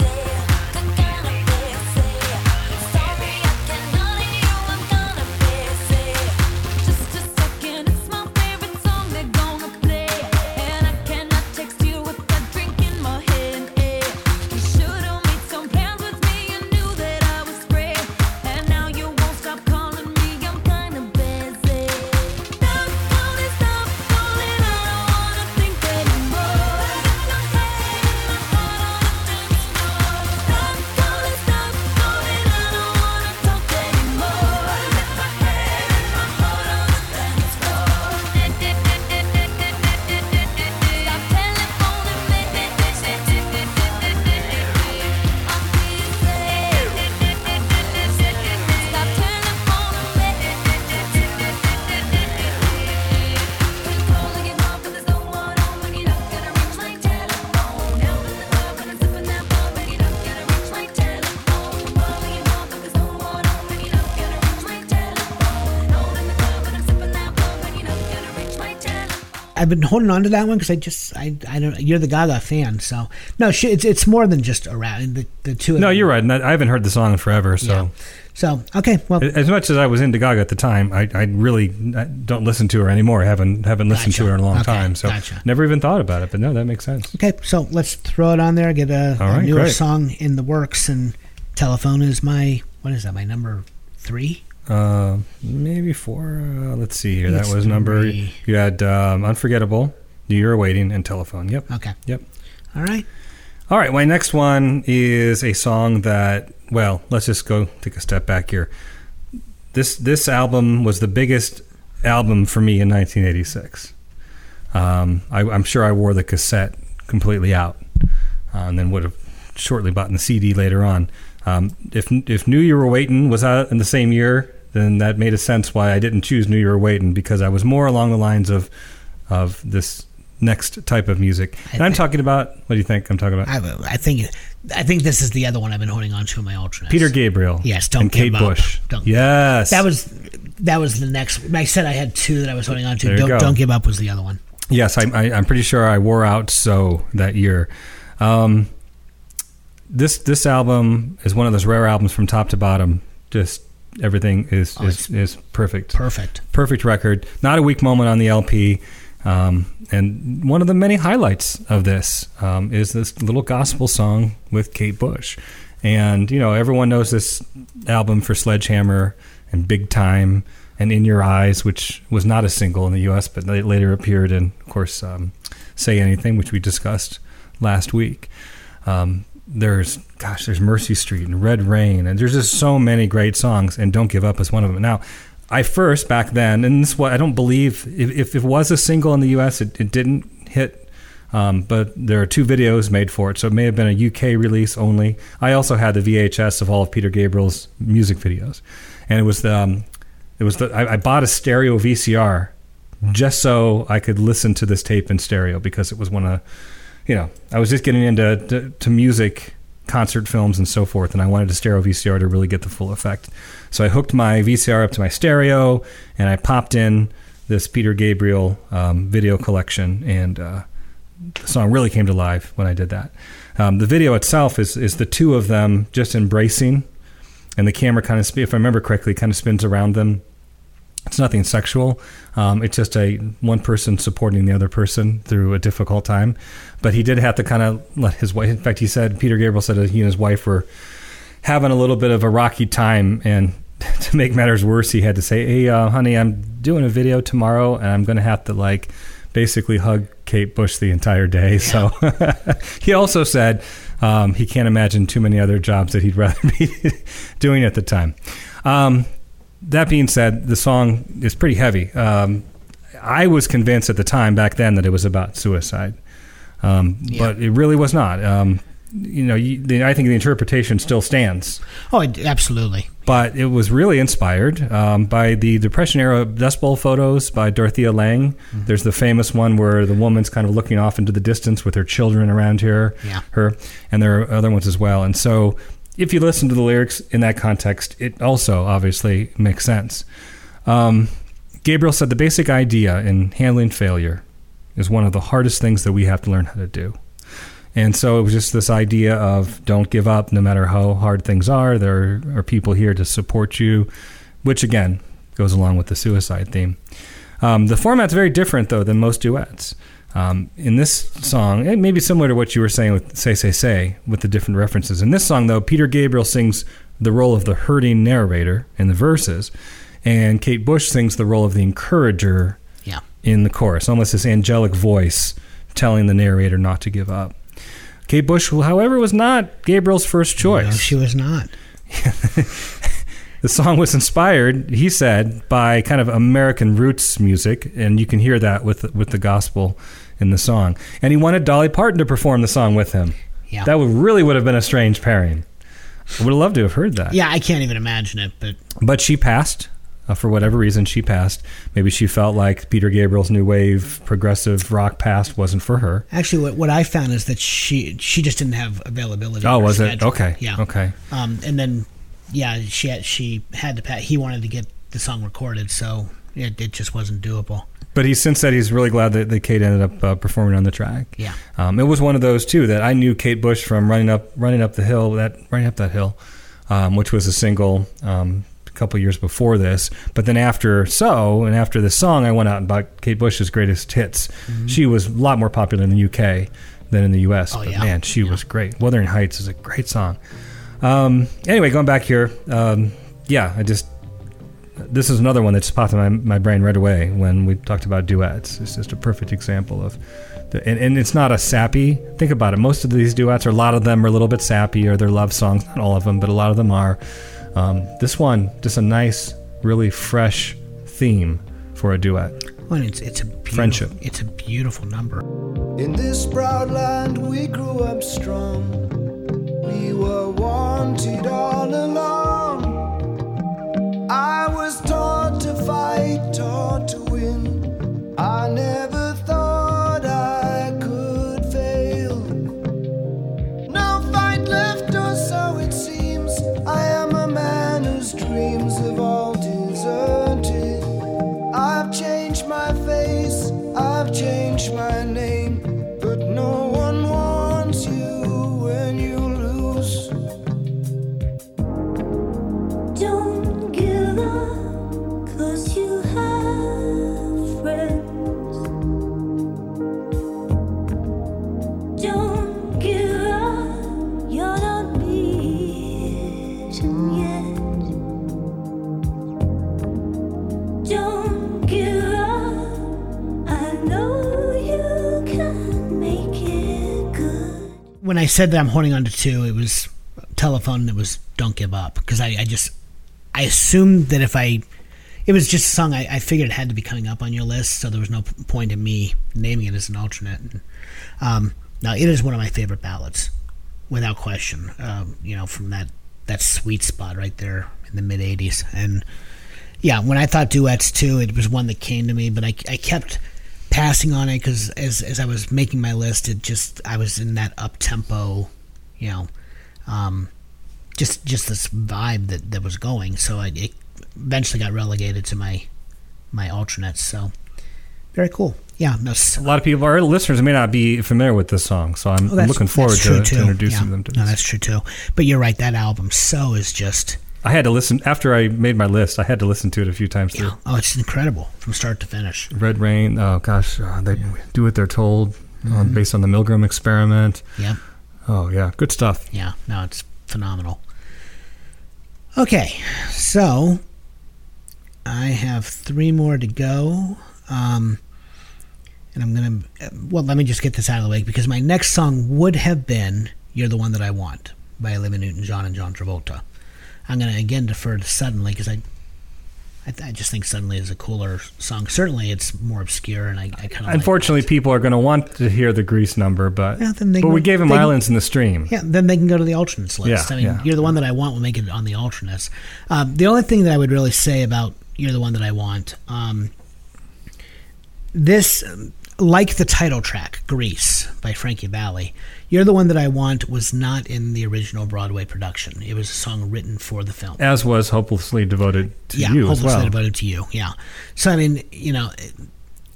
I've been holding on to that one because I just I I don't you're the Gaga fan so no she, it's it's more than just around the the two of No, them. you're right. and I haven't heard the song in forever. So, Yeah. so okay well as much as I was into Gaga at the time, I, I really I don't listen to her anymore. I haven't haven't listened Gotcha. to her in a long Okay, time. So, gotcha. never even thought about it. But no, that makes sense. okay so let's throw it on there get a right, newer great. song in the works and telephone is my what is that my number three Uh, maybe four. Uh, let's see here. That was number. three. You had um, unforgettable. You're waiting and telephone. Yep. okay Yep. all right All right, my next one is a song that, well, let's just go take a step back here. This this album was the biggest album for me in 1986. Um, I, I'm sure I wore the cassette completely out, uh, and then would have shortly bought the CD later on. Um, if if Knew You Were Waiting was out in the same year, then that made a sense why I didn't choose Knew You Waiting because I was more along the lines of of this next type of music. And I'm talking about what do you think I'm talking about? I, I think I think this is the other one I've been holding on to in my alternates Peter Gabriel. Yes, Don't and Kate Give Up. Bush. Don't- yes. that was that was the next I said I had two that I was holding on to don't don't give up was the other one Yes, I, I, I'm pretty sure I wore out so that year. Um, this this album is one of those rare albums from top to bottom. Just everything is Oh, is, is perfect. perfect perfect record. Not a weak moment on the LP. Um, and one of the many highlights of this um, is this little gospel song with Kate Bush. And, you know, everyone knows this album for Sledgehammer and Big Time and In Your Eyes, which was not a single in the U.S., but later appeared in, of course, um, Say Anything, which we discussed last week. Um, there's, gosh, there's Mercy Street and Red Rain, and there's just so many great songs, and Don't Give Up is one of them. Now, I first back then, and this is what I don't believe if, if it was a single in the U.S., it, it didn't hit Um, but there are two videos made for it, so it may have been a UK release only. I also had the VHS of all of Peter Gabriel's music videos, and it was the um, it was the I, I bought a stereo VCR just so I could listen to this tape in stereo because it was one of you know I was just getting into to, to music, concert films, and so forth, and I wanted a stereo VCR to really get the full effect. So I hooked my VCR up to my stereo, and I popped in this Peter Gabriel um, video collection, and uh, the song really came to life when I did that. Um, the video itself is is the two of them just embracing, and the camera kind of, if I remember correctly, kind of spins around them. It's nothing sexual. Um, it's just a one person supporting the other person through a difficult time. But he did have to kind of let his wife. In fact, he said Peter Gabriel said he and his wife were having a little bit of a rocky time, and (laughs) to make matters worse, he had to say, "Hey, uh, honey, I'm doing a video tomorrow, and I'm going to have to like basically hug Kate Bush the entire day." So (laughs) he also said um, he can't imagine too many other jobs that he'd rather (laughs) be doing at the time. Um, that being said, the song is pretty heavy. Um, I was convinced at the time back then that it was about suicide, um, Yeah. but it really was not. Um, you know, you, the, I think the interpretation still stands, Oh, it- absolutely. but it was really inspired um, by the Depression era Dust Bowl photos by Dorothea Lange. There's the famous one where the woman's kind of looking off into the distance with her children around here, Yeah. her, and there are other ones as well. And so, if you listen to the lyrics in that context, it also obviously makes sense. Um, Gabriel said the basic idea in handling failure is one of the hardest things that we have to learn how to do. And so it was just this idea of don't give up no matter how hard things are. There are people here to support you, which again goes along with the suicide theme. Um, the format's very different, though, than most duets. Um, in this song, it may be similar to what you were saying with Say, Say, Say, with the different references. In this song, though, Peter Gabriel sings the role of the hurting narrator in the verses, and Kate Bush sings the role of the encourager Yeah. in the chorus, almost this angelic voice telling the narrator not to give up. Kate Bush, however, was not Gabriel's first choice. No, she was not. (laughs) The song was inspired, he said, by kind of American roots music, and you can hear that with with the gospel in the song. And he wanted Dolly Parton to perform the song with him. Yeah. That would really would have been a strange pairing. I would have loved to have heard that. Yeah, I can't even imagine it, but But she passed. Uh, for whatever reason, she passed. Maybe she felt like Peter Gabriel's new wave progressive rock past wasn't for her. actually, what, what I found is that she she just didn't have availability. Oh, was it? Okay. Yeah. Okay. Um, and then, yeah, she had, she had to. pa- He wanted to get the song recorded, so it, it just wasn't doable. But he's since said he's really glad that, that Kate ended up uh, performing on the track. Yeah. Um, it was one of those too that I knew Kate Bush from running up running up the hill that running up that hill, um, which was a single um, a couple years before this. But then after so and after this song, I went out and bought Kate Bush's greatest hits. She was a lot more popular in the UK than in the US. Oh, but yeah. man, she was great. Wuthering Heights is a great song. Um, anyway, going back here, um, yeah, I just this is another one that just popped in my, my brain right away when we talked about duets. It's just a perfect example of, the, and, and it's not a sappy. Think about it. Most of these duets, or a lot of them, are a little bit sappy, or they're love songs. Not all of them, but a lot of them are. Um, this one, just a nice, really fresh theme for a duet. Well, it's it's a Friendship. It's a beautiful number. In this proud land we grew up strong. We were wanted all along. I was taught to fight, taught to win. I never thought I could fail. No fight left, or so it seems. I am a man whose dreams have all deserted. I've changed my face, I've changed my name, I said that I'm holding on to two, it was telephone. It was don't give up because I, I just I assumed that if I it was just a song I, I figured it had to be coming up on your list, so there was no point in me naming it as an alternate. And, um, now it is one of my favorite ballads, without question. Um, you know, from that that sweet spot right there in the mid '80s, and yeah, when I thought duets too, it was one that came to me, but I, I kept passing on it because as as I was making my list, it just I was in that up tempo, you know, um, just just this vibe that that was going. So I, it eventually got relegated to my my alternates. So very cool. Yeah, no, A lot of people, our listeners, may not be familiar with this song, so I'm, Oh, I'm looking forward to, to introducing Yeah. them to No, this. that's true too. But you're right. That album so is just I had to listen after I made my list. I had to listen to it a few times through. yeah. Oh, it's incredible from start to finish. Red Rain. Oh gosh, uh, they do what they're told, Mm-hmm. based on the Milgram experiment. Yeah. Oh yeah, good stuff. Yeah, no, it's phenomenal. Okay, so I have three more to go. Um, and I'm going to, well, let me just get this out of the way because my next song would have been You're the One That I Want by Olivia Newton John and John Travolta. I'm going to again defer to Suddenly because I. I, th- I just think Suddenly is a cooler song. Certainly, it's more obscure, and I, I kind of. Unfortunately, people are going to want to hear the Grease number, but Yeah, but we gave them can- Islands in the Stream. Yeah, then they can go to the alternates list. Yeah, I mean, yeah. you're the one that I want will make it on the alternates. Um, the only thing that I would really say about you're the one that I want, um, this, um, like the title track, Grease by Frankie Valli, You're the One That I Want was not in the original Broadway production. It was a song written for the film As was hopelessly devoted to yeah, you as hopelessly well. devoted to you. Yeah. So I mean, you know, it,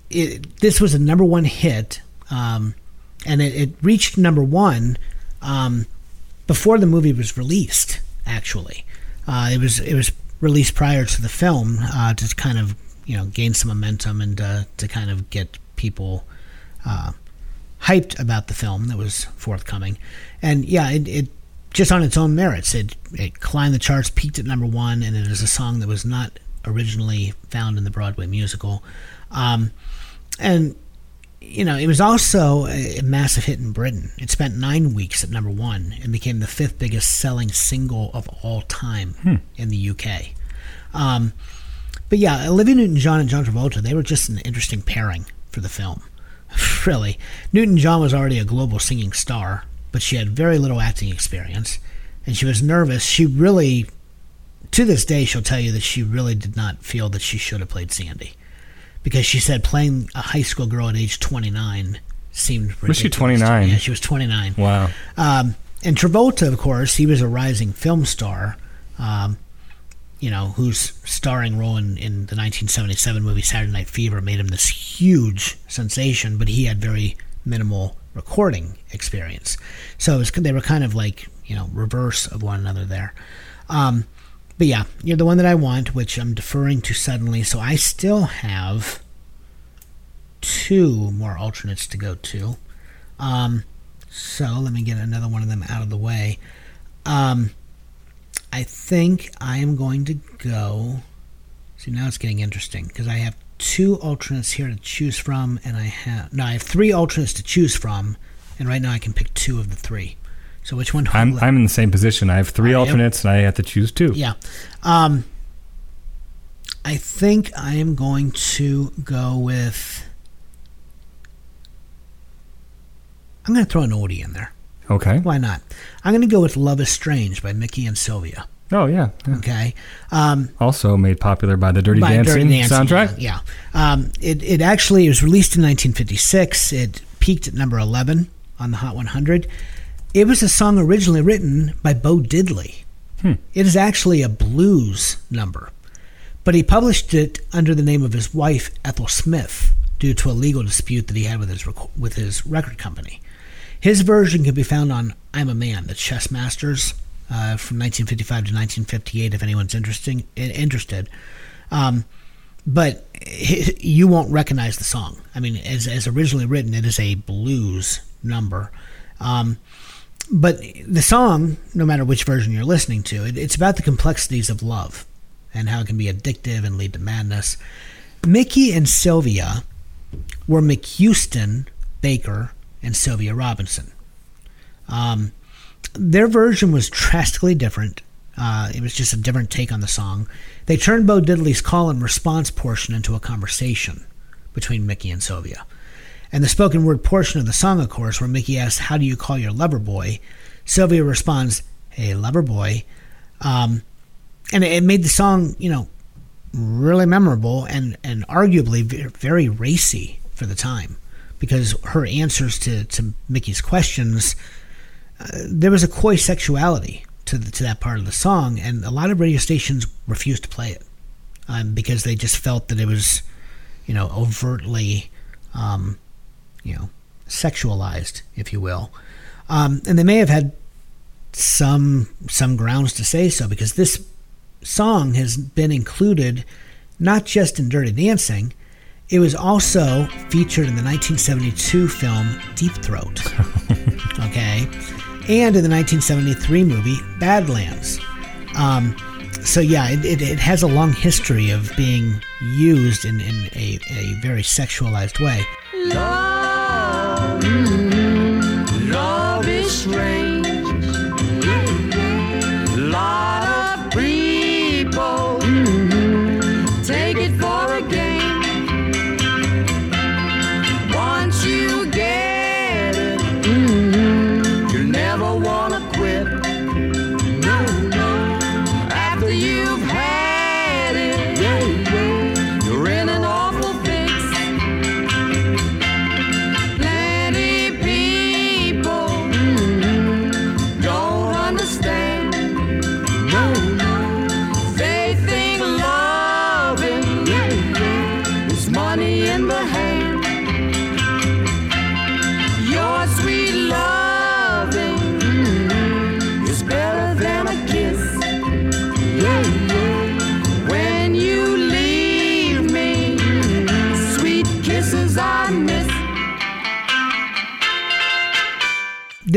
it, this was a number one hit, um, and it, it reached number one um, before the movie was released. Actually, uh, it was it was released prior to the film uh, to kind of you know gain some momentum and uh, to kind of get people. Uh, hyped about the film that was forthcoming, and yeah, it, it just on its own merits, it it climbed the charts, peaked at number one, and it is a song that was not originally found in the Broadway musical, um, and you know it was also a, massive hit in Britain. It spent nine weeks at number one and became the fifth biggest selling single of all time in the UK. Um, but yeah, Olivia Newton-John and John Travolta, they were just an interesting pairing for the film. (sighs) really. Newton-John was already a global singing star, but she had very little acting experience, and she was nervous. She really, to this day, she'll tell you that she really did not feel that she should have played Sandy. Because she said playing a high school girl at age 29 seemed ridiculous. Was she 29? Yeah, she was 29. Wow. Um, and Travolta, of course, he was a rising film star, um, you know, whose starring role in, in the 1977 movie Saturday Night Fever made him this huge sensation, but he had very minimal recording experience. So was, they were kind of like, you know, reverse of one another there. Um, but yeah, you're the one that I want, which I'm deferring to suddenly. So I still have two more alternates to go to. Um, so let me get another one of them out of the way. Um, I think I am going to go. See, now it's getting interesting because I have two alternates here to choose from, and I have no, I have three alternates to choose from, and right now I can pick two of the three. So which one I I'm I'm in the same position. I have three you? alternates, and I have to choose two. yeah. Um, I think I am going to go with. I'm going to throw an oldie in there. Okay. Why not? I'm going to go with "Love Is Strange" by Mickey and Sylvia. Oh yeah. yeah. Okay. Um, Also made popular by the Dirty by Dancing, Dirty Dancing, soundtrack. Yeah. yeah. Um, it, it actually was released in 1956. It peaked at number 11 on the Hot 100. It was a song originally written by Bo Diddley. Hmm. It is actually a blues number, but he published it under the name of his wife Ethel Smith due to a legal dispute that he had with his rec- with his record company. His version can be found on "I'm a Man," the Chess Masters uh, from 1955 to 1958. If anyone's interesting interested, um, but you won't recognize the song. I mean, as as originally written, it is a blues number. Um, but the song, no matter which version you're listening to, it, it's about the complexities of love and how it can be addictive and lead to madness. Mickey and Sylvia were McHouston, Baker, and Sylvia Robinson. Um, their version was drastically different. Uh, it was just a different take on the song. They turned Bo Diddley's call and response portion into a conversation between Mickey and Sylvia. And the spoken word portion of the song, of course, where Mickey asks, How do you call your lover boy? Sylvia responds, Hey, lover boy. Um, and it, made the song, you know, really memorable and, and arguably very racy for the time because her answers to, to Mickey's questions, uh, there was a coy sexuality to, the, to that part of the song, and a lot of radio stations refused to play it um, because they just felt that it was, you know, overtly, um, you know, sexualized, if you will. Um, and they may have had some some grounds to say so because this song has been included not just in Dirty Dancing, it was also featured in the 1972 film Deep Throat. (laughs) okay. And in the 1973 movie Badlands. Um, so, yeah, it, it, it has a long history of being used in, in a, a very sexualized way. Love,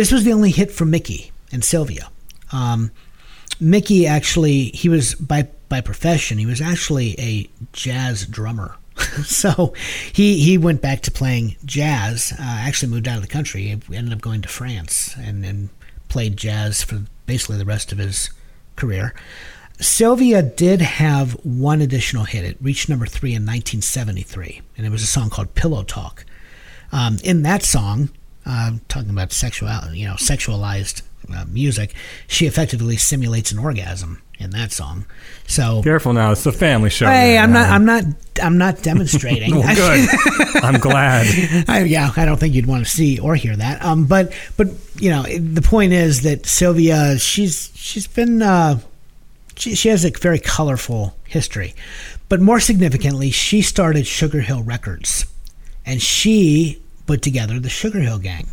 this was the only hit for Mickey and Sylvia. Um, Mickey actually, he was by by profession, he was actually a jazz drummer. (laughs) so he he went back to playing jazz. Uh, actually moved out of the country. He ended up going to France and and played jazz for basically the rest of his career. Sylvia did have one additional hit. It reached number three in 1973, and it was a song called "Pillow Talk." Um, in that song, uh, talking about sexual, you know, sexualized uh, music, she effectively simulates an orgasm in that song. So, Careful now, it's a family show. hey, I'm not. I'm not, I'm (laughs) not demonstrating. Well, good. I'm glad. (laughs) I, yeah, I don't think you'd want to see or hear that. Um, but but you know, the point is that Sylvia, she's she's been uh, she, she has a very colorful history, but more significantly, she started Sugar Hill Records, and she put together the Sugar Hill Gang,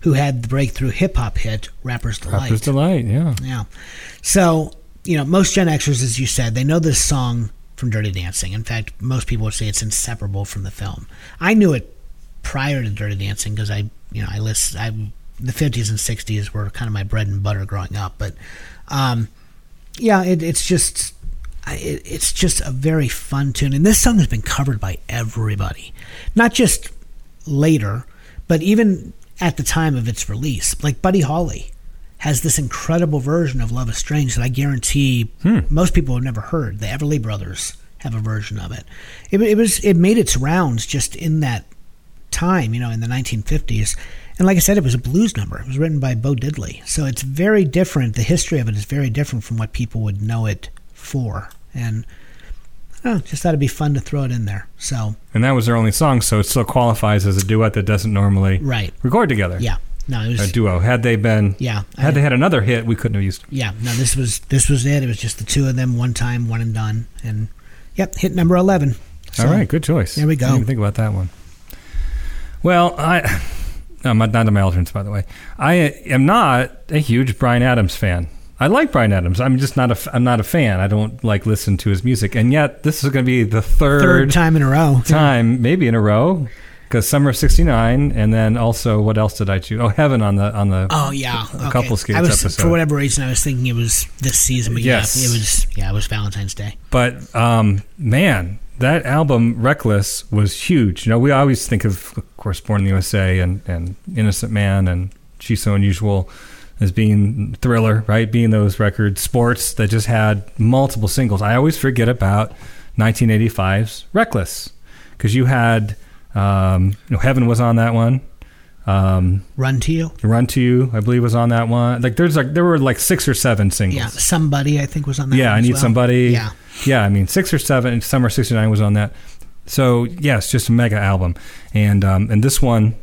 who had the breakthrough hip hop hit "Rapper's Delight." Rapper's delight. Yeah. Yeah. So, you know, most Gen Xers, as you said, they know this song from Dirty Dancing. In fact, most people would say it's inseparable from the film. I knew it prior to Dirty Dancing because I, you know, I list, I, the 50s and 60s were kind of my bread and butter growing up. But, um, yeah, it, it's just, it, it's just a very fun tune. And this song has been covered by everybody, not just later, but even at the time of its release. Like Buddy Holly has this incredible version of Love is Strange that I guarantee hmm. most people have never heard. The Everly Brothers have a version of it. It, it was it made its rounds just in that time, you know, in the 1950s. And like I said, it was a blues number. It was written by Bo Diddley. So it's very different. The history of it is very different from what people would know it for. And oh, just thought it'd be fun to throw it in there. So, And that was their only song, so it still qualifies as a duet that doesn't normally right. record together. Yeah. No, it was A duo. Had they been, Yeah. had they had another hit, we couldn't have used. Yeah, no, this was this was it. It was just the two of them, one time, one and done, and yep, hit number eleven. So, All right, good choice. there we go. I think about that one. Well, I, (sighs) no, not, not my alternates, by the way. I am not a huge Bryan Adams fan. I like Bryan Adams. I'm just not a. I'm not a fan. I don't like listen to his music, and yet this is going to be the third, Third time in a row. (laughs) time, maybe in a row, because Summer of '69, and then also what else did I choose? Oh, Heaven on the on the. Oh yeah, A okay. couple skates I was episode. for whatever reason I was thinking it was this season, but Yes. yeah, it was yeah, it was Valentine's Day. But um, man, that album Reckless was huge. You know, we always think of, of course, Born in the USA and, and Innocent Man and She's So Unusual. As being Thriller, right? Being those records, sports that just had multiple singles. I always forget about 1985's Reckless because you had, um, you know, Heaven was on that one. Um, Run to you. Run to You, I believe, was on that one. Like there's like there were like six or seven singles. Yeah, somebody I think was on that. Yeah, I need well. somebody. Yeah, yeah. I mean, six or seven. Summer '69 was on that. So yes, just a mega album. And um, and this one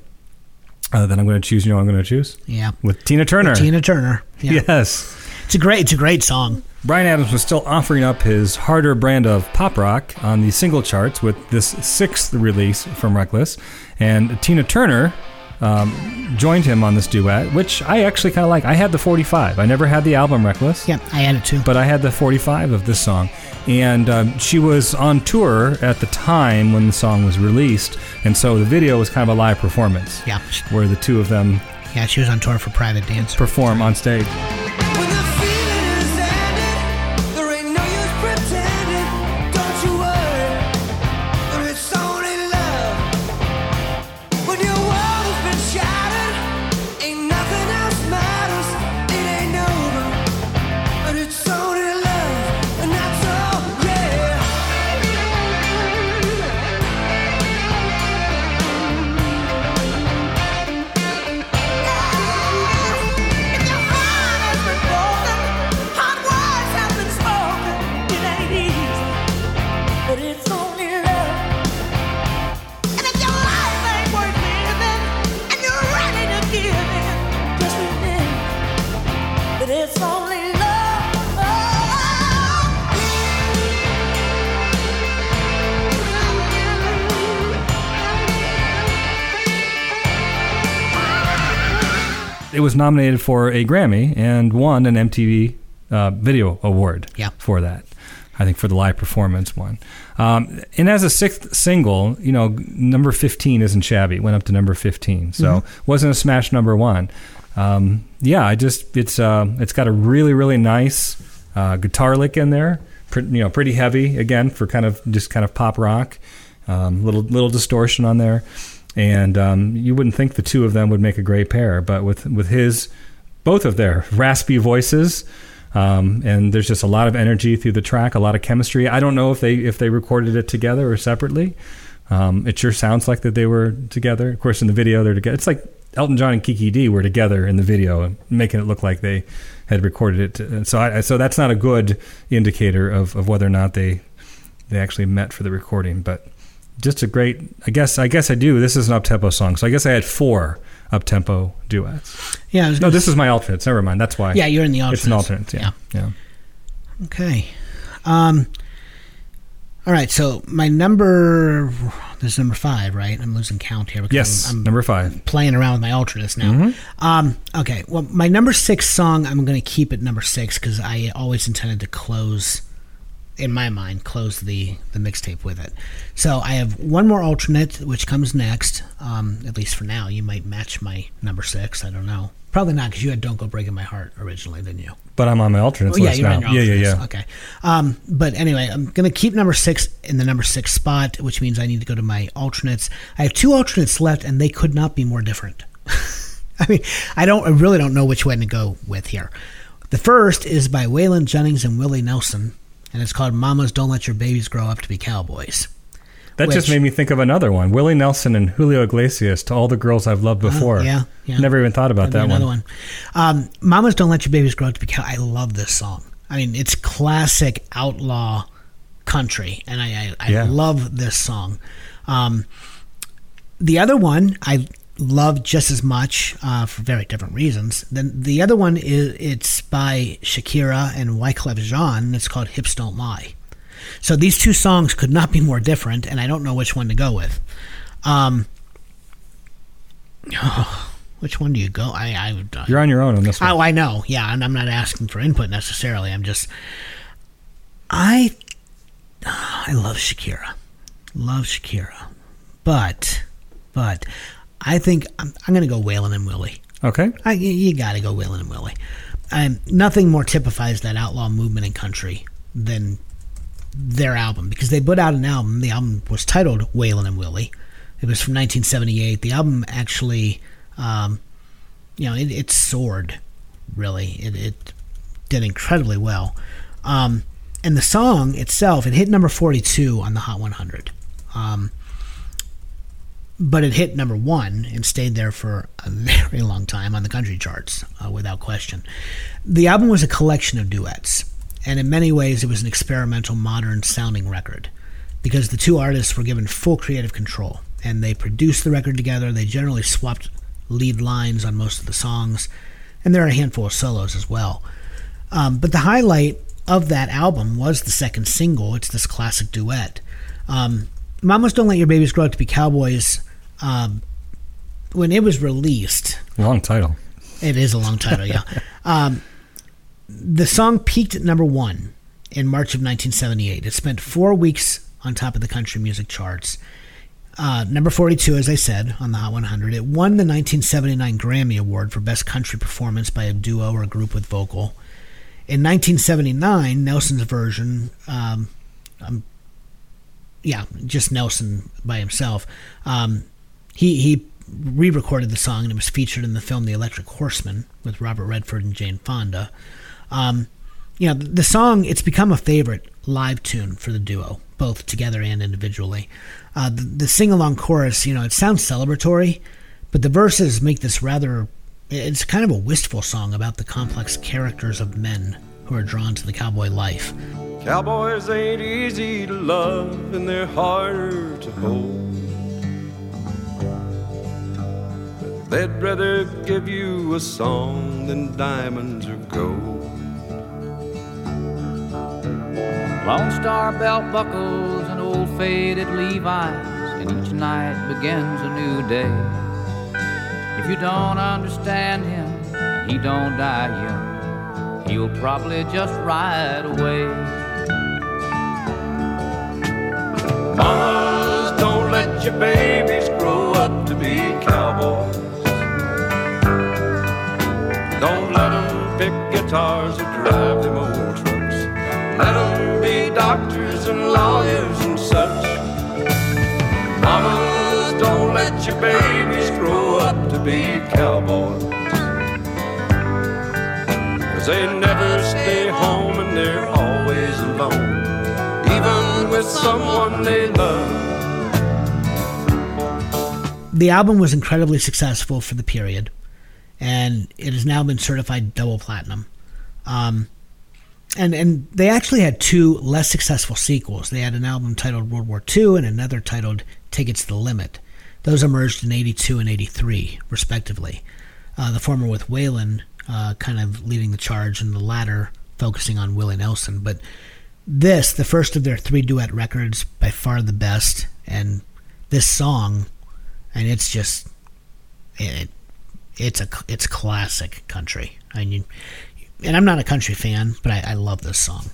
uh, that I'm going to choose. You know, I'm going to choose yeah. with Tina Turner. Tina Turner. Yeah. Yes. it's a great, it's a great song. Bryan Adams was still offering up his harder brand of pop rock on the single charts with this sixth release from Reckless, and Tina Turner um, joined him on this duet, which I actually kind of like. I had the 45. I never had the album Reckless. Yeah, I had it too. but I had the 45 of this song. And um, she was on tour at the time when the song was released. And so the video was kind of a live performance yeah, where the two of them yeah, she was on tour for Private Dancer. perform on stage. Was nominated for a Grammy and won an MTV uh, Video Award Yeah. for that. I think for the live performance one. Um, and as a sixth single, you know, number 15 isn't shabby. It went up to number 15. So wasn't a smash number one. Um, yeah, I just, it's, uh, it's got a really, really nice uh, guitar lick in there. Pre- you know, pretty heavy again for kind of just kind of pop rock. Um, little, little distortion on there. And um, you wouldn't think the two of them would make a great pair, but with, with his, both of their raspy voices, um, and there's just a lot of energy through the track, a lot of chemistry. I don't know if they if they recorded it together or separately. Um, it sure sounds like that they were together. Of course, in the video they're together. It's like Elton John and Kiki Dee were together in the video, making it look like they had recorded it. And so, I, so that's not a good indicator of, of whether or not they they actually met for the recording. But just a great. I guess I guess I do. This is an up tempo song, so I guess I had four up tempo duets. Yeah, No, this is my alternates. Never mind. That's why. Yeah, you're in the It's an alternate. Yeah. Yeah. Okay. Um. All right. So my number, this is number five, right? I'm losing count here because Yes. I'm, I'm number five. playing around with my alternates now. Mm-hmm. Um, okay, well, my number six song, I'm going to keep it number six because I always intended to close, in my mind, close the the mixtape with it. So I have one more alternate, which comes next. Um, at least for now, you might match my number six. I don't know. Probably not because you had "Don't Go Breaking My Heart" originally, didn't you? But I'm on my alternates Oh, yeah, list now. yeah, yeah, yeah. Okay. Um, but anyway, I'm going to keep number six in the number six spot, which means I need to go to my alternates. I have two alternates left, and they could not be more different. (laughs) I mean, I don't, I really don't know which one to go with here. The first is by Waylon Jennings and Willie Nelson, and it's called "Mamas Don't Let Your Babies Grow Up to Be Cowboys." That just made me think of another one. Willie Nelson and Julio Iglesias to all the girls I've loved before. Oh, yeah, yeah. Never even thought about That'd that another one. one. Um, Mamas Don't Let Your Babies Grow Up to Be Cow. I love this song. I mean, it's classic outlaw country, and I, I, I Yeah. love this song. Um, the other one I love just as much uh, for very different reasons. Then the other one is it's by Shakira and Wyclef Jean. And it's called "Hips Don't Lie." So these two songs could not be more different, and I don't know which one to go with. Um, (sighs) which one do you go? I, I. Uh, You're on your own on this one. Oh, I know. Yeah, and I'm not asking for input necessarily. I'm just. I. (sighs) I love Shakira. Love Shakira. But, but, I think I'm, I'm going to go Waylon and Willie. Okay. I, you- you got to go Waylon and Willie. Um, nothing more typifies that outlaw movement in country than their album because they put out an album. The album was titled Waylon and Willie. It was from 1978. The album actually, um, you know, it, it soared really. It, it did incredibly well. Um, and the song itself, it hit number 42 on the Hot 100. Um, but it hit number one and stayed there for a very long time on the country charts, uh, without question. The album was a collection of duets, and in many ways, it was an experimental, modern sounding record because the two artists were given full creative control and they produced the record together. They generally swapped lead lines on most of the songs, and there are a handful of solos as well. Um, but the highlight of that album was the second single. It's this classic duet. Um, Mamas Don't Let Your Babies Grow Up to Be Cowboys. Um, when it was released, Long title. it is a long title, yeah. (laughs) Um, the song peaked at number one in March of 1978. It spent four weeks on top of the country music charts. Uh, number 42, as I said, on the Hot 100. It won the 1979 Grammy Award for Best Country Performance by a duo or a group with vocal. In 1979, Nelson's version, um, um, yeah, just Nelson by himself, um, he, he re-recorded the song and it was featured in the film The Electric Horseman with Robert Redford and Jane Fonda. Um, you know, the song it's become a favorite live tune for the duo, both together and individually. Uh, the, the sing-along chorus, you know, it sounds celebratory, but the verses make this rather. It's kind of a wistful song about the complex characters of men who are drawn to the cowboy life. Cowboys ain't easy to love and they're harder to hold. They'd rather give you a song than diamonds or gold. Lone Star belt buckles and old faded Levi's, and each night begins a new day. If you don't understand him, and he don't die young, he'll probably just ride away. Mamas, don't let your babies guitars or drive them old trucks. Let them be doctors and lawyers and such. Mamas, don't let your babies grow up to be cowboys. Cause they never stay home and they're always alone. Even with someone they love. The album was incredibly successful for the period, and it has now been certified double platinum. Um, and and they actually had two less successful sequels. They had an album titled World War II and another titled It to the Limit. Those emerged in '82 and '83, respectively. Uh, the former with Waylon uh, kind of leading the charge, and the latter focusing on Willie Nelson. But this, the first of their three duet records, by far the best. And this song, and it's just it, it's a it's classic country. I mean, and I'm not a country fan, but I, I love this song.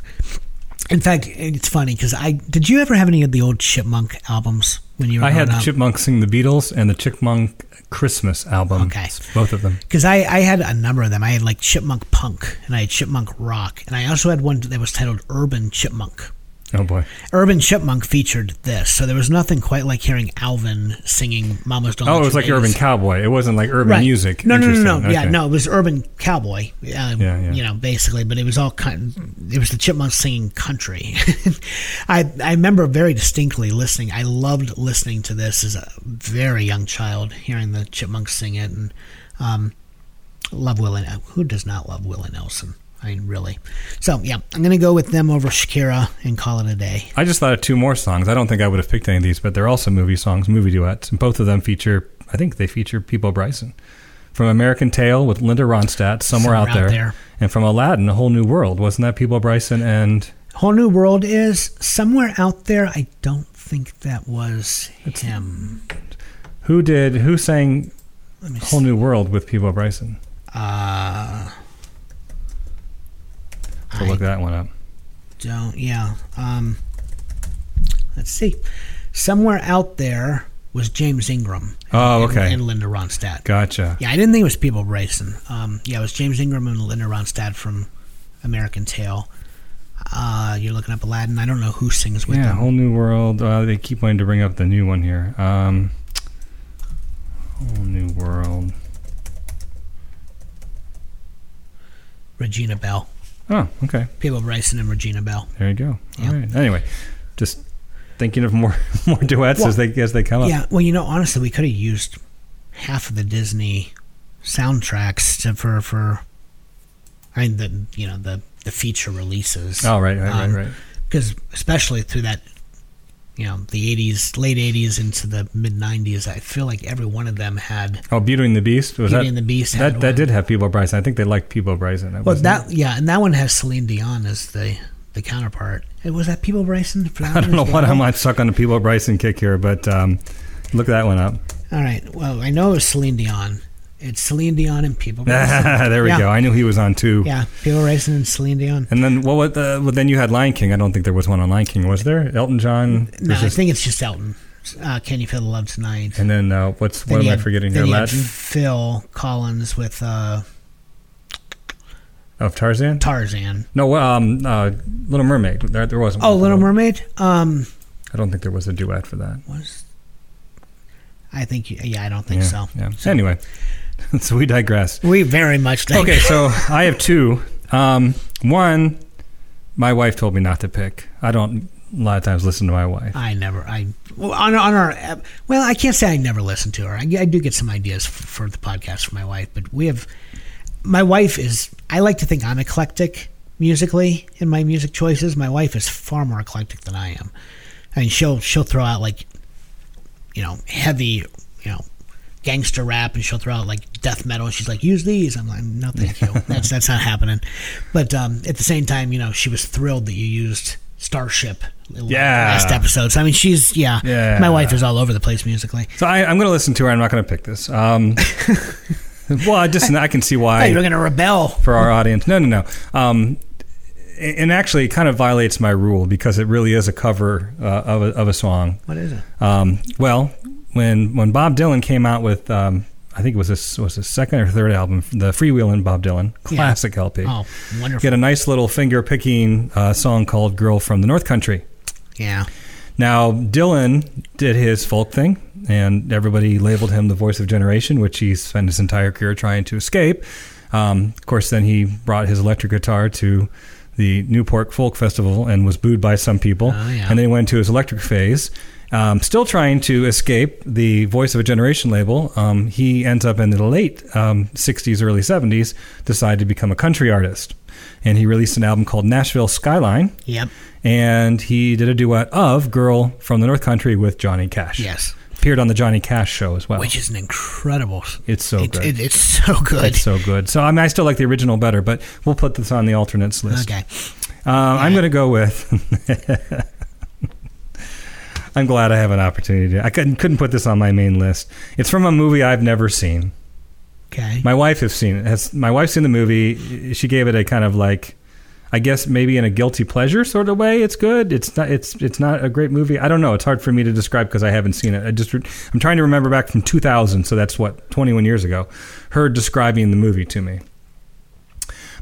In fact, it's funny because I did you ever have any of the old Chipmunk albums when you were I had the up? Chipmunks sing the Beatles and the Chipmunk Christmas album. Okay. Both of them. Because I, I had a number of them. I had like Chipmunk Punk and I had Chipmunk Rock, and I also had one that was titled Urban Chipmunk. Oh boy. Urban Chipmunk featured this, so there was nothing quite like hearing Alvin singing "Mama's Don't." Oh, it was like Urban Cowboy. It wasn't like urban Right. music. No, no, no, no. Interesting. Yeah, no, it was Urban Cowboy. Uh, Yeah, yeah. You know, basically, but it was all kind. It was the Chipmunks singing country. (laughs) I I remember very distinctly listening. I loved listening to this as a very young child, hearing the Chipmunks sing it, and um, love Willie. Who does not love Willie Nelson? I mean, really. So yeah, I'm gonna go with them over Shakira and call it a day. I just thought of two more songs. I don't think I would have picked any of these, but they're also movie songs, movie duets, and both of them feature. I think they feature Peabo Bryson. From American Tail with Linda Ronstadt, Somewhere, Out, there. and from Aladdin, A Whole New World. Wasn't that Peabo Bryson and Whole New World is somewhere out there. I don't think that was him. who did who sang Whole see. New World with Peabo Bryson? Uh, So look that one up. don't. Yeah. Um, let's see. Somewhere out there was James Ingram. Oh, and- okay. And, Linda Ronstadt. Gotcha. Yeah, I didn't think it was Peabo Bryson. Um, yeah, it was James Ingram and Linda Ronstadt from American Tail. Uh, you're looking up Aladdin. I don't know who sings with Yeah, them. Whole New World. Uh, they keep wanting to bring up the new one here. Um, whole New World. Regina Belle. Oh, okay. Peabo Bryson and Regina Belle. There you go. Yeah. All right. Anyway, just thinking of more (laughs) more duets as they as they come up. Yeah, well, you know, honestly, we could have used half of the Disney soundtracks to, for for. I mean, the you know the the feature releases. Oh, right, right, Um, right, right. Because especially through that, you know, the '80s, late '80s into the mid '90s, I feel like every one of them had. Oh, Beauty and the Beast was Beauty that? and the Beast had That that one. did have Peabo Bryson. I think they liked Peabo Bryson. Well, wasn't that it? yeah, and that one has Celine Dion as the the counterpart. Hey, Was that Peabo Bryson? (laughs) I don't know what well? I might suck on the Peabo Bryson kick here, but um, look that one up. All right. Well, I know it was Celine Dion. It's Celine Dion and Peabo (laughs) there we Yeah. go. I knew he was on two. yeah, Peabo Bryson and Celine Dion. And then what? what uh, well, then you had Lion King. I don't think there was one on Lion King, was there? Elton John. No, I think it's just Elton. Uh, Can you feel the love tonight? And then uh, what's Then what am you I forgetting here? Latin Phil Collins with uh, of Tarzan. Tarzan. No, um, uh, Little Mermaid. There, there wasn't. Oh. Little Mermaid. Um, I don't think there was a duet for that. was I think yeah, I don't think yeah, so. Yeah. Anyway, (laughs) so we digress. We very much think. Okay, so I have two. Um, one, my wife told me not to pick. I don't a lot of times listen to my wife. I never. I well, on on our. Well, I can't say I never listen to her. I, I do get some ideas f- for the podcast from my wife, but we have. My wife is. I like to think I'm eclectic musically in my music choices. My wife is far more eclectic than I am. I mean, she'll she'll throw out like, you know, heavy, you know, gangster rap, and she'll throw out like death metal. And she's like, use these. I'm like, no, thank you. (laughs) That's that's not happening. But um, at the same time, you know, she was thrilled that you used Starship. Yeah. Last episode. So I mean, she's yeah. Yeah. My wife is all over the place musically. So I, I'm going to listen to her. I'm not going to pick this. Um, (laughs) well, I just I can see why. You're gonna rebel. for our audience. No, no, no. Um, and actually, it kind of violates my rule because it really is a cover uh, of, a, of a song. What is it? Um, well, when when Bob Dylan came out with, um, I think it was his was his second or third album, the Freewheelin' Bob Dylan classic LP. Oh, He wonderful. had a nice little finger picking uh, song called "Girl from the North Country." Yeah. Now, Dylan did his folk thing, and everybody labeled him the voice of generation, which he spent his entire career trying to escape. Um, of course, then he brought his electric guitar to the Newport Folk Festival and was booed by some people. Oh, yeah. And then he went into his electric phase. Um, still trying to escape the voice of a generation label, um, he ends up in the late um, 60s, early 70s, decided to become a country artist. And he released an album called Nashville Skyline Yep. and he did a duet of "Girl from the North Country" with Johnny Cash. Yes. appeared on the Johnny Cash show as well. Which is an incredible. it's so it, good. It, it's so good. it's so good. So I mean, I still like the original better, but we'll put this on the alternates list. okay. Uh, I'm going to go with. (laughs) I'm glad I have an opportunity. To, I couldn't couldn't put this on my main list. It's from a movie I've never seen. Okay. My wife has seen it. Has my wife's seen the movie? She gave it a kind of like, I guess maybe in a guilty pleasure sort of way. It's good. It's not. It's it's not a great movie. I don't know. It's hard for me to describe because I haven't seen it. I just I'm trying to remember back from 2000. So that's what 21 years ago. Her describing the movie to me.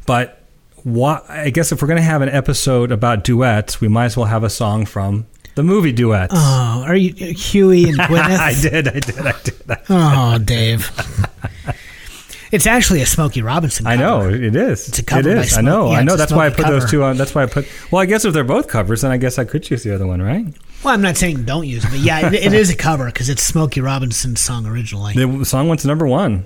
But what I guess if we're going to have an episode about duets, we might as well have a song from the movie duets. oh, are you Huey and (laughs) Gwyneth? I did. I did. I did. Oh, Dave. (laughs) it's actually a Smokey Robinson. I know it is. It's a cover It by is. I know. yeah, I know. That's why I put those two on. That's why I put. Well, I guess if they're both covers, then I guess I could choose the other one, right? Well, I'm not saying don't use it, but yeah, it, it is a cover because it's Smokey Robinson's song originally. The song went to number one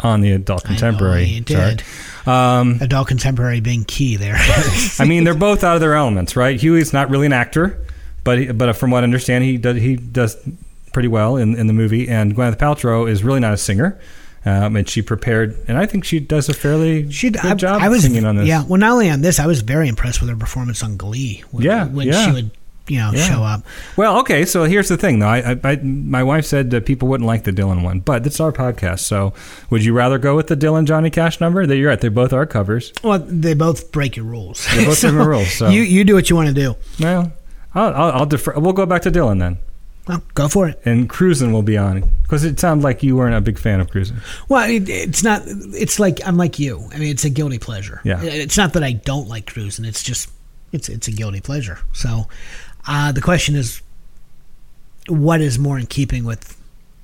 on the adult contemporary did. chart. Um, Adult contemporary being key there. (laughs) I mean, they're both out of their elements, right? Huey's not really an actor, but he, but from what I understand, he does he does pretty well in, in the movie. And Gwyneth Paltrow is really not a singer, um, and she prepared, and I think she does a fairly She good I, job I was singing on this. Yeah, well, not only on this, I was very impressed with her performance on Glee. When, Yeah, when yeah. she would, you know, Yeah. show up. Well, okay. So here's the thing, though. I, I, I my wife said that people wouldn't like the Dylan one, but it's our podcast. So would you rather go with the Dylan Johnny Cash number? That you're right. They both are covers. Well, they both break your rules. They both So (laughs) have rules. So You you do what you want to do. well, I'll, I'll, I'll defer. We'll go back to Dylan then, Well, go for it. and Cruisin' will be on because it sounded like you weren't a big fan of Cruisin'. Well, it, it's not. It's like I'm like you. I mean, it's a guilty pleasure. Yeah. It's not that I don't like cruising. It's just it's it's a guilty pleasure. So, uh, the question is, what is more in keeping with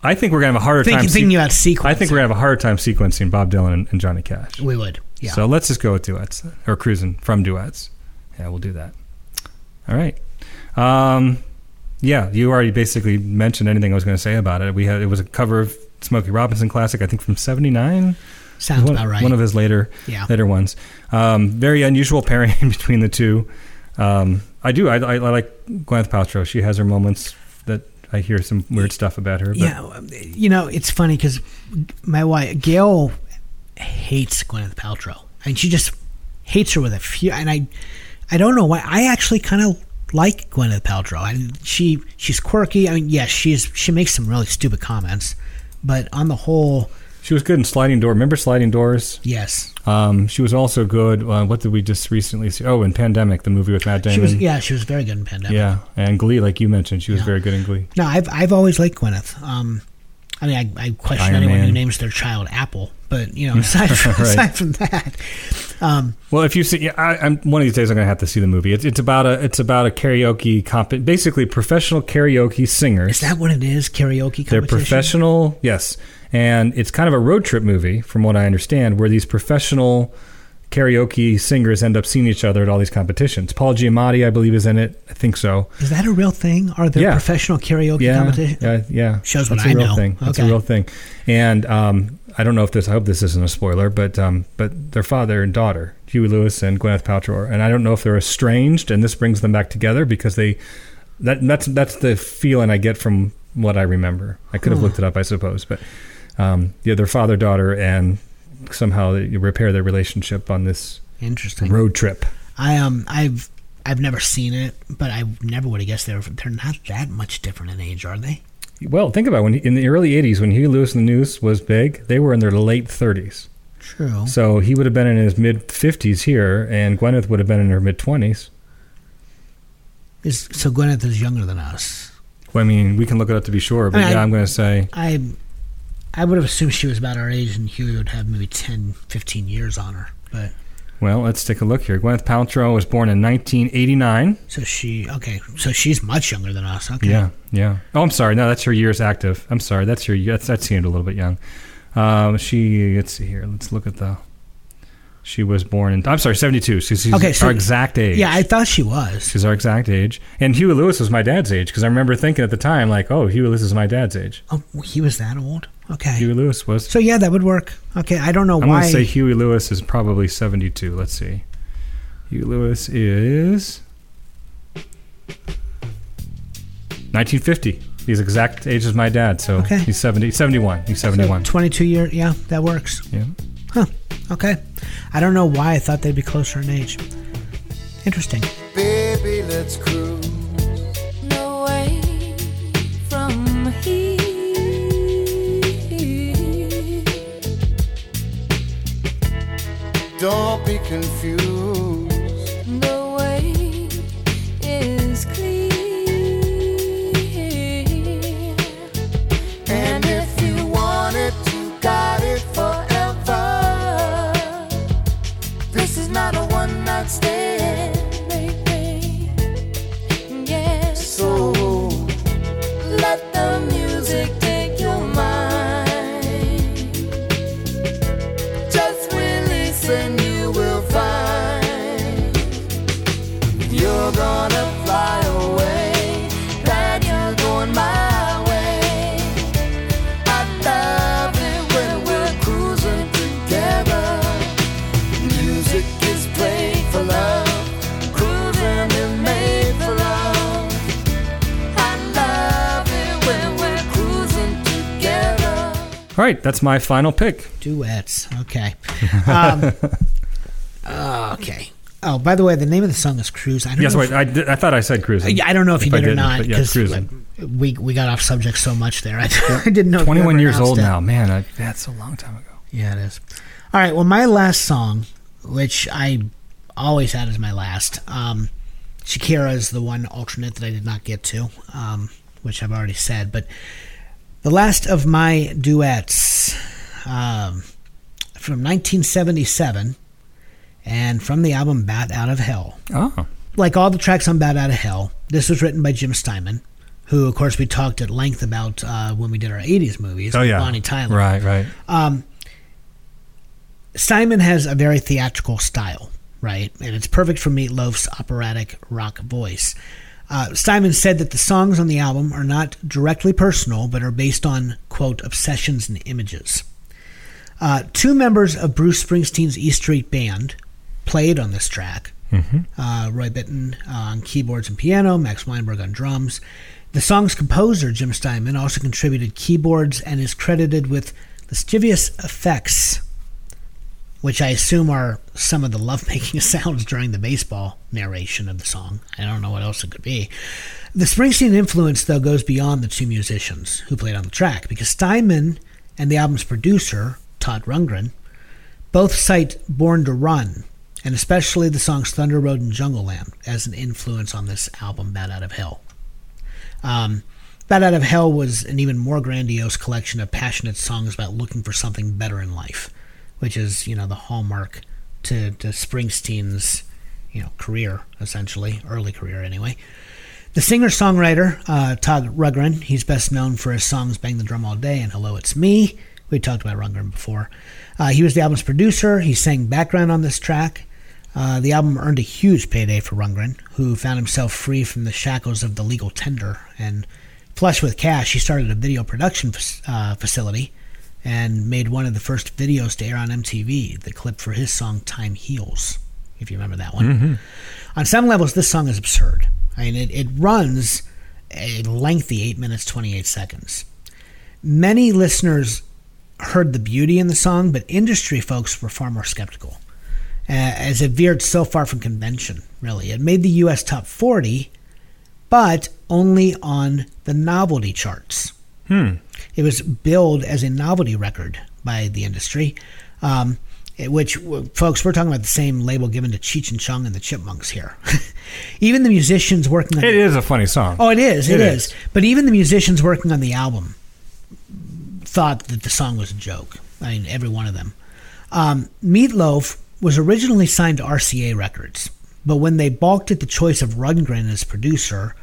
I think we're gonna have a harder time. thinking se- about sequence. I think we're gonna have a harder time sequencing Bob Dylan and, and Johnny Cash. we would. Yeah. So let's just go with duets or cruising from duets. Yeah, we'll do that. All right. Um, yeah, you already basically mentioned anything I was going to say about it. We had it was a cover of Smokey Robinson classic, I think from '79. Sounds one, about right. One of his later Yeah. later ones. Um, very unusual pairing (laughs) between the two. Um, I do. I, I, I like Gwyneth Paltrow. She has her moments that I hear some weird stuff about her. But yeah, um, you know, it's funny because my wife Gail hates Gwyneth Paltrow, and she just hates her with a few. And I, I don't know why. I actually kind of like Gwyneth Paltrow. I, mean, she she's quirky. I mean, yes, she's she makes some really stupid comments, but on the whole, she was good in Sliding Door. Remember Sliding Doors? yes, Um, she was also good. Uh, what did we just recently see? Oh, in Pandemic, the movie with Matt Damon. she was. Yeah, she was very good in Pandemic. Yeah, and Glee, like you mentioned, she was Yeah. very good in Glee. No, I've I've always liked Gwyneth. Um, I mean, I, I question Iron anyone Man. who names their child Apple, but you know, (laughs) aside from, Right. aside from that, um, Well, if you see, yeah, I, I'm one of these days I'm gonna have to see the movie. It's, it's about a it's about a karaoke comp, basically professional karaoke singers. is that what it is? Karaoke competition. They're professional, yes, and it's kind of a road trip movie, from what I understand, where these professional karaoke singers end up seeing each other at all these competitions. Paul Giamatti, I believe, is in it. I think so. Is that a real thing? Are there Yeah. professional karaoke yeah, competition? Yeah, yeah. Shows what That's a I real know. Thing. That's Okay. a real thing. And um, I don't know if this. I hope this isn't a spoiler, but um, but their father and daughter, Huey Lewis and Gwyneth Paltrow, and I don't know if they're estranged, and this brings them back together because they. That that's that's the feeling I get from what I remember. I could have Huh. looked it up, I suppose, but um, yeah, their father daughter, and somehow they repair their relationship on this Interesting. road trip. I um I've I've never seen it, but I never would have guessed they're they're not that much different in age, are they? Well, think about it. when in the early '80s when Huey Lewis and the News was big, they were in their late 30s. True. So he would have been in his mid 50s here, and Gwyneth would have been in her mid 20s. So Gwyneth is younger than us. Well, I mean, we can look it up to be sure, but I mean, yeah, I- I'm going to say, I I would have assumed she was about our age, and Huey would have maybe 10, 15 years on her. But well, let's take a look here. Gwyneth Paltrow was born in 1989. so she okay, so she's much younger than us. Okay. Yeah, yeah. Oh, I'm sorry. No, that's her years active. I'm sorry. That's her. That's that seemed a little bit young. Um, she. Let's see here. Let's look at the. She was born in. I'm sorry, 72. She's, she's Okay, so- our exact age. Yeah, I thought she was. She's our exact age. And Huey Lewis was my dad's age because I remember thinking at the time, like, oh, Huey Lewis is my dad's age. Oh, he was that old. Okay. Huey Lewis was. So yeah, that would work. Okay, I don't know I'm why. going to say Huey Lewis is probably 72. Let's see. Huey Lewis is 1950. He's exact age as my dad, so Okay. he's 70, 71. He's So 71. 22 year. Yeah, that works. yeah. Huh. Okay. I don't know why I thought they'd be closer in age. Interesting. Baby, let's cruise. No way from here. Don't be confused. All right, that's my final pick. Duets. Okay. Um, (laughs) okay. Oh, by the way, the name of the song is Cruise. I don't Yes, know wait. I, did, I thought I said cruising. if, I don't know if, you I did or not yeah, because cruising. we we got off subject so much there. I, (laughs) I didn't know. if you 21 ever years old it. now. Man, I, that's a long time ago. Yeah, it is. All right. Well, my last song, which I always had as my last, um, Shakira is the one alternate that I did not get to, um, which I've already said. But the last of my duets um, from 1977 and from the album Bat Out of Hell. Oh, Like all the tracks on Bat Out of Hell, this was written by Jim Steinman, who, of course, we talked at length about uh, when we did our 80s movies. Oh yeah, Bonnie Tyler. Right, right. Steinman has a very theatrical style, right? And it's perfect for Meatloaf's operatic rock voice. Uh, Steinman said that the songs on the album are not directly personal, but are based on, quote, obsessions and images. Uh, two members of Bruce Springsteen's E Street Band played on this track. Uh, Roy Bittan on keyboards and piano, Max Weinberg on drums. The song's composer, Jim Steinman, also contributed keyboards and is credited with lascivious effects which I assume are some of the lovemaking (laughs) sounds during the baseball narration of the song. I don't know what else it could be. The Springsteen influence, though, goes beyond the two musicians who played on the track, because Steinman and the album's producer, Todd Rundgren, both cite Born to Run, and especially the songs Thunder Road and Jungle Land, as an influence on this album, Bat Out of Hell. Um, Bat Out of Hell was an even more grandiose collection of passionate songs about looking for something better in life, which is, you know, the hallmark to, to Springsteen's, you know, career, essentially, early career anyway. The singer-songwriter, uh, Todd Rundgren, he's best known for his songs Bang the Drum All Day and Hello It's Me. We talked about Rundgren before. Uh, he was the album's producer. He sang background on this track. Uh, the album earned a huge payday for Rundgren, who found himself free from the shackles of the legal tender. And flush with cash, he started a video production fac- uh, facility and made one of the first videos to air on MTV, the clip for his song Time Heals, if you remember that one. On some levels, this song is absurd. I mean, it, it runs a lengthy 8 minutes 28 seconds. Many listeners heard the beauty in the song, but industry folks were far more skeptical, uh, as it veered so far from convention, really. It made the US top 40, but only on the novelty charts. It was billed as a novelty record by the industry, um, which, folks, we're talking about the same label given to Cheech and Chong and the Chipmunks here. (laughs) even the musicians working on It is a funny song. Oh, it is. It it is. is. But even the musicians working on the album thought that the song was a joke. I mean, every one of them. Um, Meatloaf was originally signed to RCA Records, but when they balked at the choice of Rundgren as producer,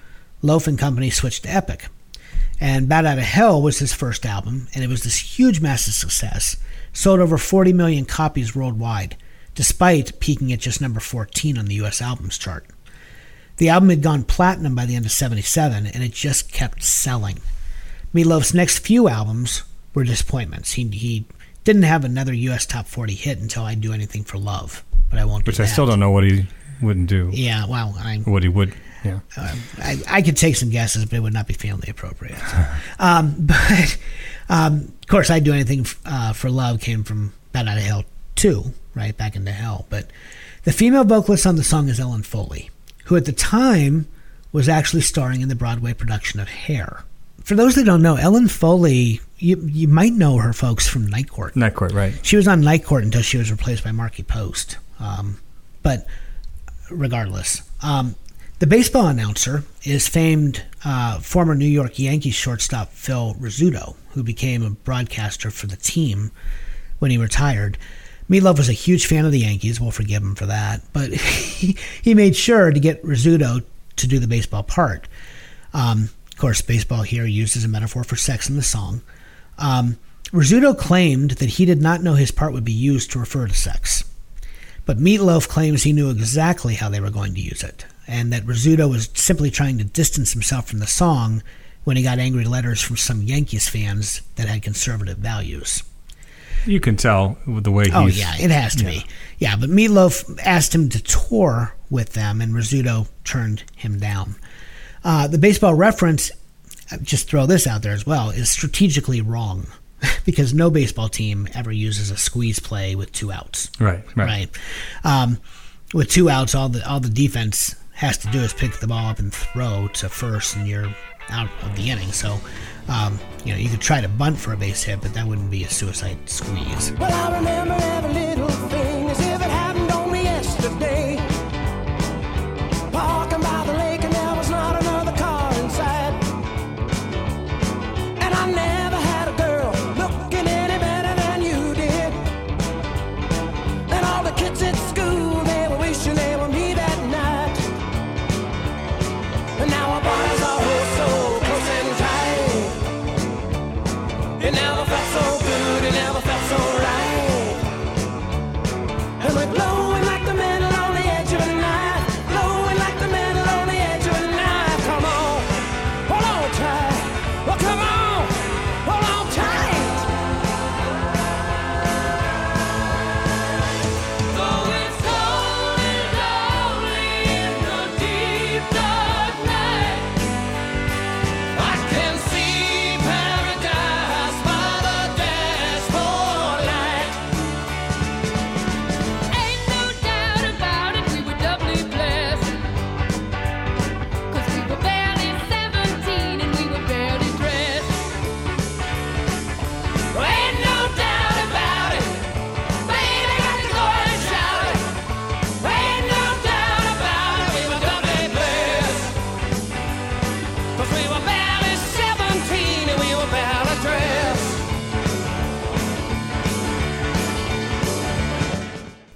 Loaf and Company switched to Epic. And Bat Out of Hell was his first album, and it was this huge, massive success. Sold over 40 million copies worldwide, despite peaking at just number 14 on the US albums chart. The album had gone platinum by the end of 77, and it just kept selling. Meatloaf's next few albums were disappointments. He, he didn't have another U.S. top 40 hit until I Do Anything for Love, but I won't do Which I that. still don't know what he wouldn't do. Yeah, well, I, What he would. Yeah. I, I could take some guesses, but it would not be family appropriate. So. (laughs) um, but, um, of course, I'd Do Anything uh, for Love came from Bat Out of Hell 2, right? Back into Hell. But the female vocalist on the song is Ellen Foley, who at the time was actually starring in the Broadway production of Hair. For those that don't know, Ellen Foley, you, you might know her folks from Night Court. Night Court, right. She was on Night Court until she was replaced by Markie Post. Um, but regardless, um, the baseball announcer is famed uh, former New York Yankees shortstop Phil Rizzuto, who became a broadcaster for the team when he retired. Meatloaf was a huge fan of the Yankees. We'll forgive him for that, but (laughs) he, he made sure to get Rizzuto to do the baseball part. Um, of course, baseball here used as a metaphor for sex in the song. Um, Rizzuto claimed that he did not know his part would be used to refer to sex. But Meatloaf claims he knew exactly how they were going to use it, and that Rizzuto was simply trying to distance himself from the song when he got angry letters from some Yankees fans that had conservative values. You can tell with the way he's. Oh yeah, it has to be. Yeah, but Meatloaf asked him to tour with them, and Rizzuto turned him down. Uh, the baseball reference, uh, just throw this out there as well, is strategically wrong (laughs) because no baseball team ever uses a squeeze play with two outs. Right, right. Right. Um, with two outs, all the all the defense has to do is pick the ball up and throw to first, and you're out of the inning. So, um, you know, you could try to bunt for a base hit, but that wouldn't be a suicide squeeze. Well,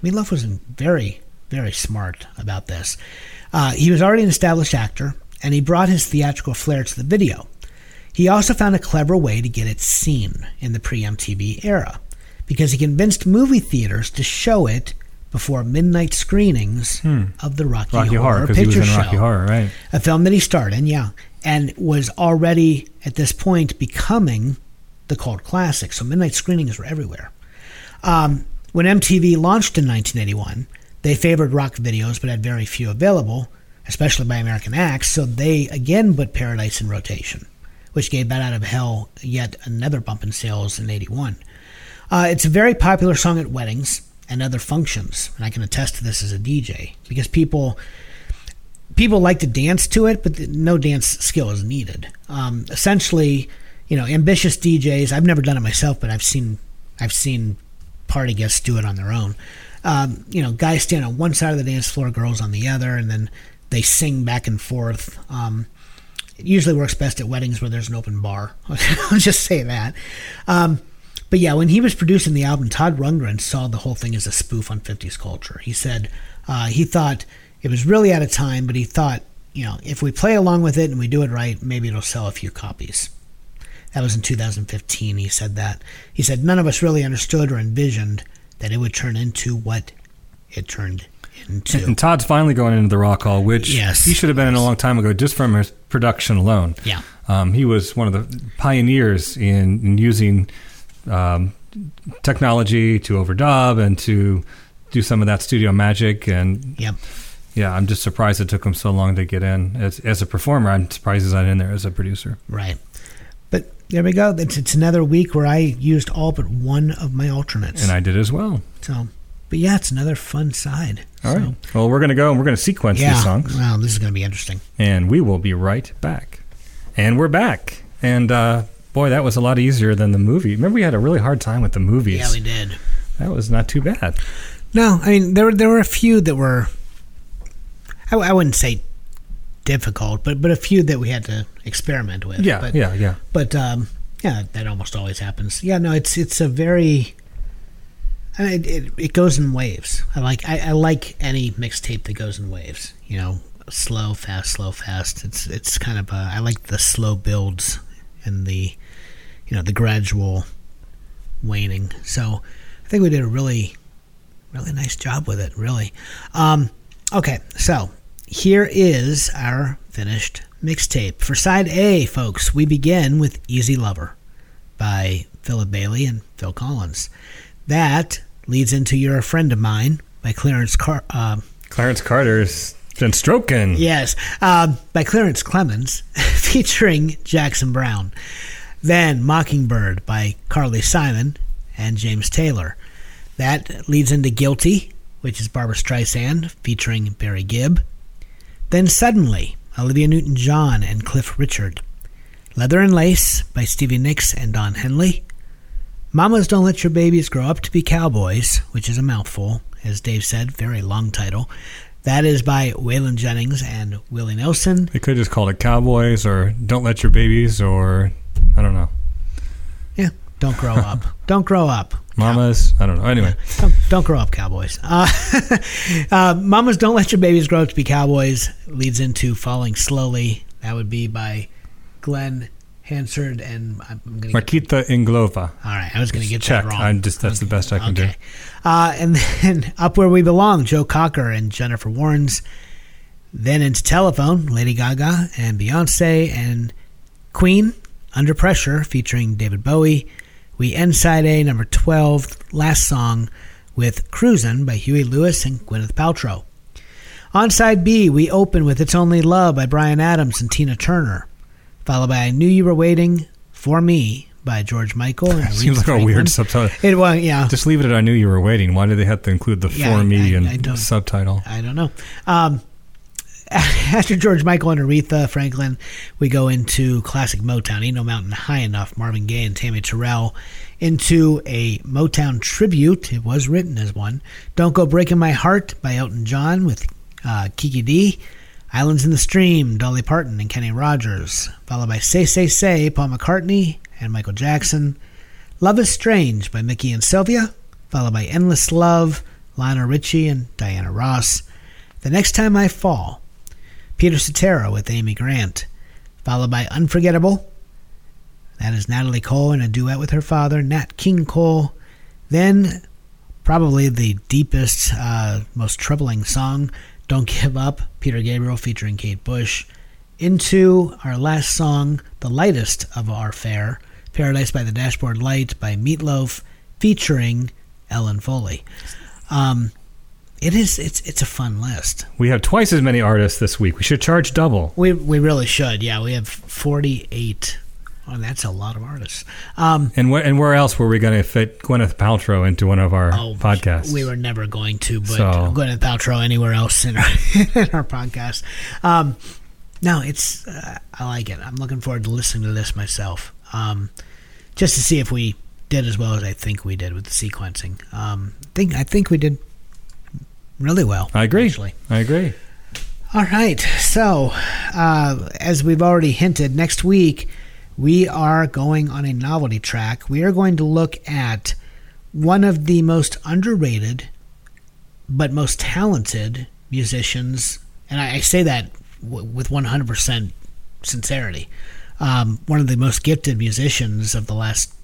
Meatloaf was very, very smart about this. Uh, he was already an established actor, and he brought his theatrical flair to the video. He also found a clever way to get it seen in the pre MTV era, because he convinced movie theaters to show it before midnight screenings of the Rocky, Hmm. Rocky Horror, Horror because he was Picture Show Horror, right? a film that he starred in, yeah, and was already at this point becoming the cult classic. So midnight screenings were everywhere. Um, when MTV launched in 1981, they favored rock videos but had very few available, especially by American acts. So they again put Paradise in rotation, which gave Bat Out of Hell yet another bump in sales in 81. Uh, it's a very popular song at weddings and other functions, and I can attest to this as a DJ because people people like to dance to it, but no dance skill is needed. Um, essentially, you know, ambitious DJs. I've never done it myself, but I've seen I've seen party guests do it on their own. Um, you know, guys stand on one side of the dance floor, girls on the other, and then they sing back and forth. Um, it usually works best at weddings where there's an open bar. (laughs) I'll just say that. Um, but yeah, when he was producing the album, Todd Rundgren saw the whole thing as a spoof on 50s culture. He said uh, he thought it was really out of time, but he thought, you know, if we play along with it and we do it right, maybe it'll sell a few copies. That was in 2015. He said that. He said none of us really understood or envisioned that it would turn into what it turned into. And Todd's finally going into the Rock Hall, which Yes. he should have been in a long time ago, just from his production alone. Yeah. Um, he was one of the pioneers in, in using um, technology to overdub and to do some of that studio magic. And Yep. yeah, I'm just surprised it took him so long to get in. As, as a performer, I'm surprised he's not in there as a producer. Right. There we go. It's, it's another week where I used all but one of my alternates. And I did as well. so, but yeah, it's another fun side. All so, right. Well, we're going to go and we're going to sequence Yeah. these songs. Well, this is going to be interesting. and we will be right back. And we're back. And uh, boy, that was a lot easier than the movie. Remember, we had a really hard time with the movies. Yeah, we did. that was not too bad. No, I mean there were there were a few that were. I, I wouldn't say difficult, but but a few that we had to experiment with. Yeah, but, yeah, yeah. But um, yeah, that almost always happens. Yeah, no, it's it's a very. It, it, it goes in waves. I like I, I like any mixtape that goes in waves. You know, slow, fast, slow, fast. It's it's kind of a, I like the slow builds and the, you know, the gradual waning. So I think we did a really, really nice job with it. Really. Um, okay, so here is our finished mixtape for side A, folks. We begin with "Easy Lover" by Philip Bailey and Phil Collins. That leads into "You're a Friend of Mine" by Clarence Car- uh, Clarence Carter's been stroking. Yes, um, by Clarence Clemons, (laughs) featuring Jackson Browne. Then Mockingbird by Carly Simon and James Taylor. That leads into Guilty, which is Barbra Streisand featuring Barry Gibb. Then Suddenly, Olivia Newton John and Cliff Richard. Leather and Lace by Stevie Nicks and Don Henley. Mamas Don't Let Your Babies Grow Up to Be Cowboys, which is a mouthful, as Dave said, very long title. That is by Waylon Jennings and Willie Nelson. They could just called it Cowboys or Don't Let Your Babies or I don't know. Don't grow up. (laughs) don't grow up. Mamas. I don't know. Anyway, (laughs) Don't, don't grow up, cowboys. Uh, (laughs) uh, Mamas Don't Let Your Babies Grow Up to Be Cowboys leads into Falling Slowly. That would be by Glen Hansard and I'm going to Marquita Inglova. All right, I was going to get Check. that wrong. I'm just that's the best I can do. Uh, and then up where we belong, Joe Cocker and Jennifer Warnes. Then into telephone, Lady Gaga and Beyonce and Queen, Under Pressure, featuring David Bowie. We end side A, number 12, last song, with Cruisin' by Huey Lewis and Gwyneth Paltrow. On side B, we open with It's Only Love by Bryan Adams and Tina Turner, followed by I Knew You Were Waiting for Me by George Michael and (laughs) Seems like a weird subtitle. It was, yeah. Just leave it at I knew you were waiting. Why did they have to include the Yeah, for me I- and I subtitle? I don't know. Um, (laughs) after George Michael and Aretha Franklin, we go into classic Motown, Ain't No Mountain High Enough, Marvin Gaye and Tammy Terrell, into a Motown tribute. It was written as one. Don't Go Breaking My Heart by Elton John with uh, Kiki Dee. Islands in the Stream, Dolly Parton and Kenny Rogers, followed by Say Say Say, Paul McCartney and Michael Jackson. Love is Strange by Mickey and Sylvia, followed by Endless Love, Lionel Richie and Diana Ross. The Next Time I Fall, Peter Cetera with Amy Grant, followed by Unforgettable. That is Natalie Cole in a duet with her father, Nat King Cole. Then, probably the deepest, uh, most troubling song, Don't Give Up, Peter Gabriel featuring Kate Bush. Into our last song, the lightest of our fare, Paradise by the Dashboard Light by Meatloaf, featuring Ellen Foley. Um, it is it's it's a fun list. We have twice as many artists this week. We should charge double. We we really should. Yeah, we have forty eight. Oh, that's a lot of artists. Um, And where and where else were we going to fit Gwyneth Paltrow into one of our oh, podcasts? We were never going to, but So- Gwyneth Paltrow anywhere else in our, (laughs) in our podcast. Um, no, it's uh, I like it. I'm looking forward to listening to this myself, um, just to see if we did as well as I think we did with the sequencing. Um, think I think we did really well. I agree. Actually. I agree. All right. So, uh, as we've already hinted, next week we are going on a novelty track. We are going to look at one of the most underrated but most talented musicians, and I, I say that w- with 100% sincerity. Um, one of the most gifted musicians of the last,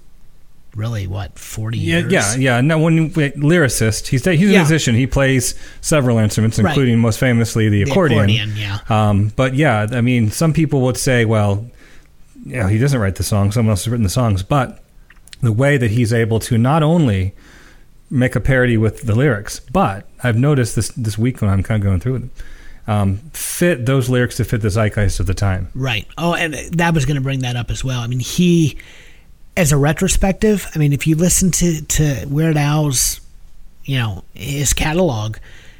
really, what, 40 Yeah, years? yeah, yeah. No, when lyricist, he's he's a Yeah. musician. He plays several instruments, Right. including most famously the The accordion. accordion, yeah. Um, but yeah, I mean, some people would say, well, yeah, he doesn't write the songs. Someone else has written the songs. But the way that he's able to not only make a parody with the lyrics, but I've noticed this this week when I'm kind of going through them, um, fit those lyrics to fit the zeitgeist of the time. Right. Oh, and that was going to bring that up as well. I mean, he, as a retrospective, I mean, if you listen to to Weird Al's, you know, his catalog,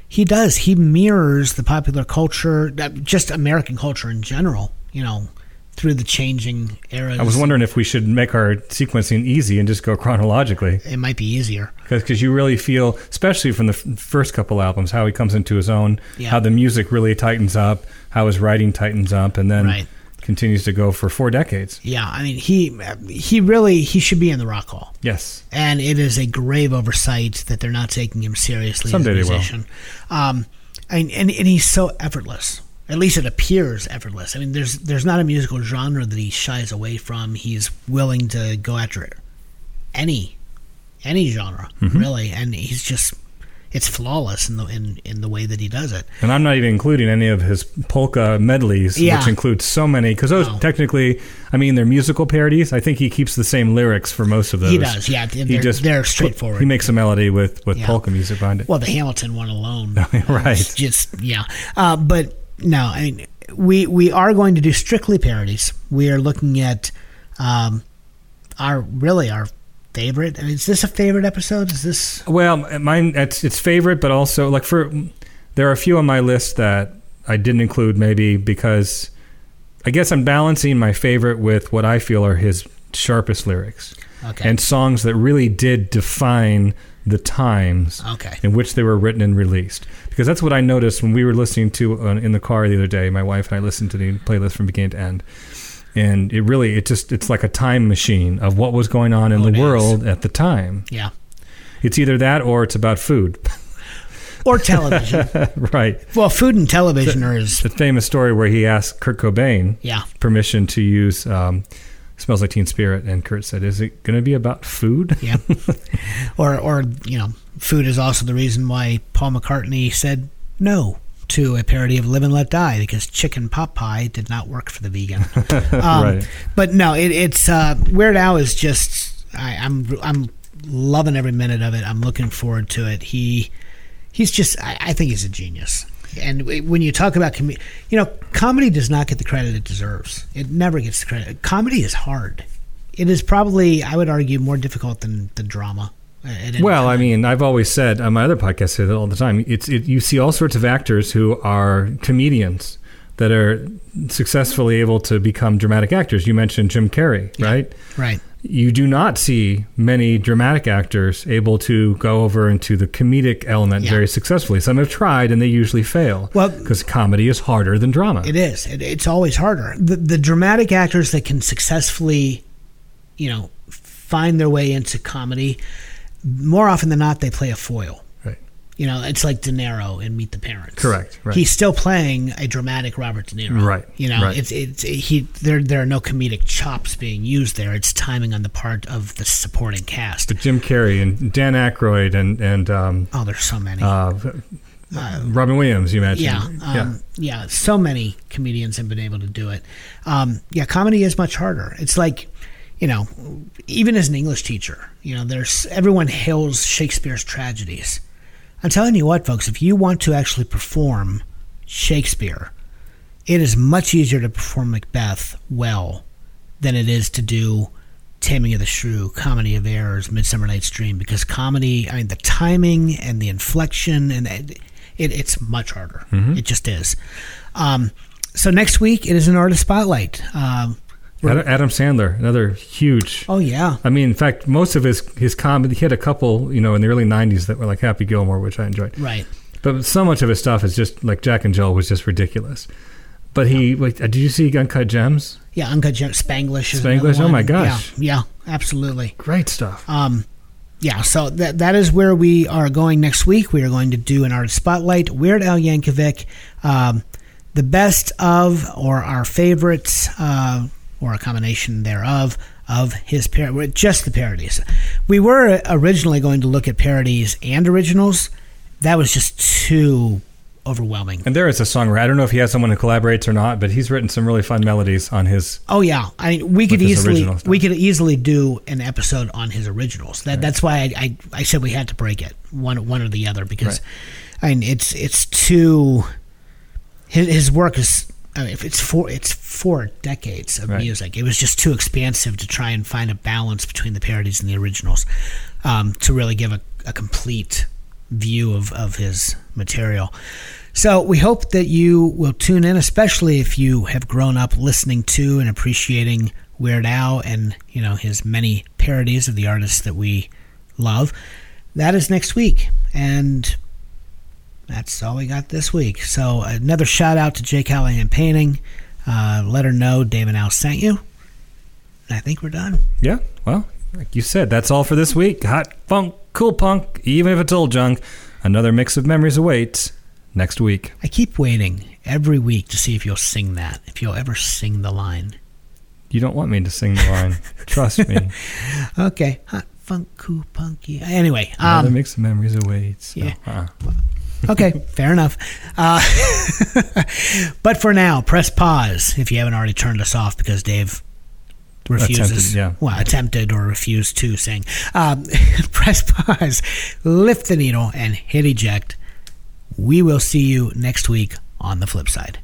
he does. He mirrors the popular culture, uh, just American culture in general. You know, through the changing eras. I was wondering if we should make our sequencing easy and just go chronologically. it might be easier. because you really feel, especially from the f- first couple albums, how he comes into his own, Yeah. how the music really tightens up, how his writing tightens up, and then Right. Continues to go for four decades. Yeah, I mean, he he really he should be in the Rock Hall. Yes, and it is a grave oversight that they're not taking him seriously Someday they as a will. Um, and, and and he's so effortless. At least it appears effortless. I mean, there's there's not a musical genre that he shies away from. He's willing to go after it. any any genre Mm-hmm. really, and he's just it's flawless in the in, in the way that he does it. and I'm not even including any of his polka medleys, Yeah. which include so many. Because those technically, I mean, they're musical parodies. I think he keeps the same lyrics for most of those. He does, yeah. They're, they're straightforward. He makes a melody with with Yeah. polka music behind it. Well, the Hamilton one alone, (laughs) Right. is Just yeah, uh, but no, I mean we we are going to do strictly parodies. We are looking at um, our really our favorite. I mean, is this a favorite episode? Is this Well, mine it's it's favorite, but also like for there are a few on my list that I didn't include maybe because I guess I'm balancing my favorite with what I feel are his sharpest lyrics okay? and songs that really did define the times Okay. in which they were written and released. Because that's what I noticed when we were listening to uh, in the car the other day. My wife and I listened to the playlist from beginning to end. And it really, it just, it's like a time machine of what was going on in Oh, the it is. world at the time. yeah, It's either that or it's about food. (laughs) or television. (laughs) right. well, food and television are is The famous story where he asked Kurt Cobain yeah, permission to use um, Smells Like Teen Spirit, and Kurt said, "Is it going to be about food?" Yeah. (laughs) or, or you know, food is also the reason why Paul McCartney said no to a parody of Live and Let Die because chicken pot pie did not work for the vegan. (laughs) Um, Right. But no, it, it's uh, Weird Al is just I, I'm I'm loving every minute of it. I'm looking forward to it. He he's just I, I think he's a genius. And when you talk about com- you know, comedy does not get the credit it deserves. It never gets the credit. Comedy is hard. It is probably I would argue more difficult than the drama. Well, I mean, I've always said on my other podcast, that all the time. It's it, you see all sorts of actors who are comedians that are successfully able to become dramatic actors. You mentioned Jim Carrey, right? right. You do not see many dramatic actors able to go over into the comedic element Yeah. very successfully. Some have tried and they usually fail. Well- because comedy is harder than drama. It is. It, it's always harder. The, the dramatic actors that can successfully, you know, find their way into comedy, more often than not, they play a foil. Right. You know, it's like De Niro in Meet the Parents. Correct, right. He's still playing a dramatic Robert De Niro. Right, You know, right. it's it's he. There there are no comedic chops being used there. It's timing on the part of the supporting cast. But Jim Carrey and Dan Aykroyd and and um, Oh, there's so many. uh, Robin Williams, you mentioned. Yeah, um, yeah, So many comedians have been able to do it. Um, yeah, comedy is much harder. It's like, you know, even as an English teacher, you know, there's everyone hails Shakespeare's tragedies. I'm telling you what, folks, if you want to actually perform Shakespeare, it is much easier to perform Macbeth well than it is to do Taming of the Shrew, Comedy of Errors, Midsummer Night's Dream, because comedy, I mean, the timing and the inflection, and it, it, it's much harder. It just is. Um, so next week, it is an artist spotlight. Um, Adam, Adam Sandler, another huge. oh, yeah. I mean, in fact, most of his his comedy, he had a couple, you know, in the early '90s that were like Happy Gilmore, which I enjoyed. Right. But so much of his stuff is just like Jack and Jill was just ridiculous. But he, like, uh, did you see Uncut Gems? Yeah, Uncut Gem- Spanglish. Is Spanglish? Oh, my gosh. Yeah, yeah, absolutely. Great stuff. Um, yeah, so that that is where we are going next week. We are going to do an artist spotlight. Weird Al Yankovic, um, the best of or our favorites, uh, or a combination thereof of his par- just the parodies. We were originally going to look at parodies and originals. That was just too overwhelming. and there is a songwriter. I don't know if he has someone who collaborates or not, but he's written some really fun melodies on his. Oh yeah, I mean, we could easily we could easily do an episode on his originals. That that's why I, I I said we had to break it one one or the other because I mean it's it's too his his work is I mean, if it's four it's four decades of Right. music. It was just too expansive to try and find a balance between the parodies and the originals um, to really give a, a complete view of, of his material. So we hope that you will tune in, especially if you have grown up listening to and appreciating Weird Al and you know his many parodies of the artists that we love. That is next week, and that's all we got this week. So another shout out to Jake Callahan Painting. Uh, let her know Dave and Al sent you. And I think we're done. Yeah, well, like you said, that's all for this week. Hot funk, cool punk, even if it's old junk. Another mix of memories awaits next week. I keep waiting every week to see if you'll sing that, if you'll ever sing the line. You don't want me to sing the line. (laughs) Trust me. Okay, hot funk, cool punky. Anyway, Another um, mix of memories awaits. yeah. Uh-uh. Okay, fair enough. Uh, (laughs) but for now, press pause if you haven't already turned us off because Dave refuses. Attempted, yeah. Well, attempted or refused to sing. Um, (laughs) press pause, lift the needle, and hit eject. We will see you next week on the flip side.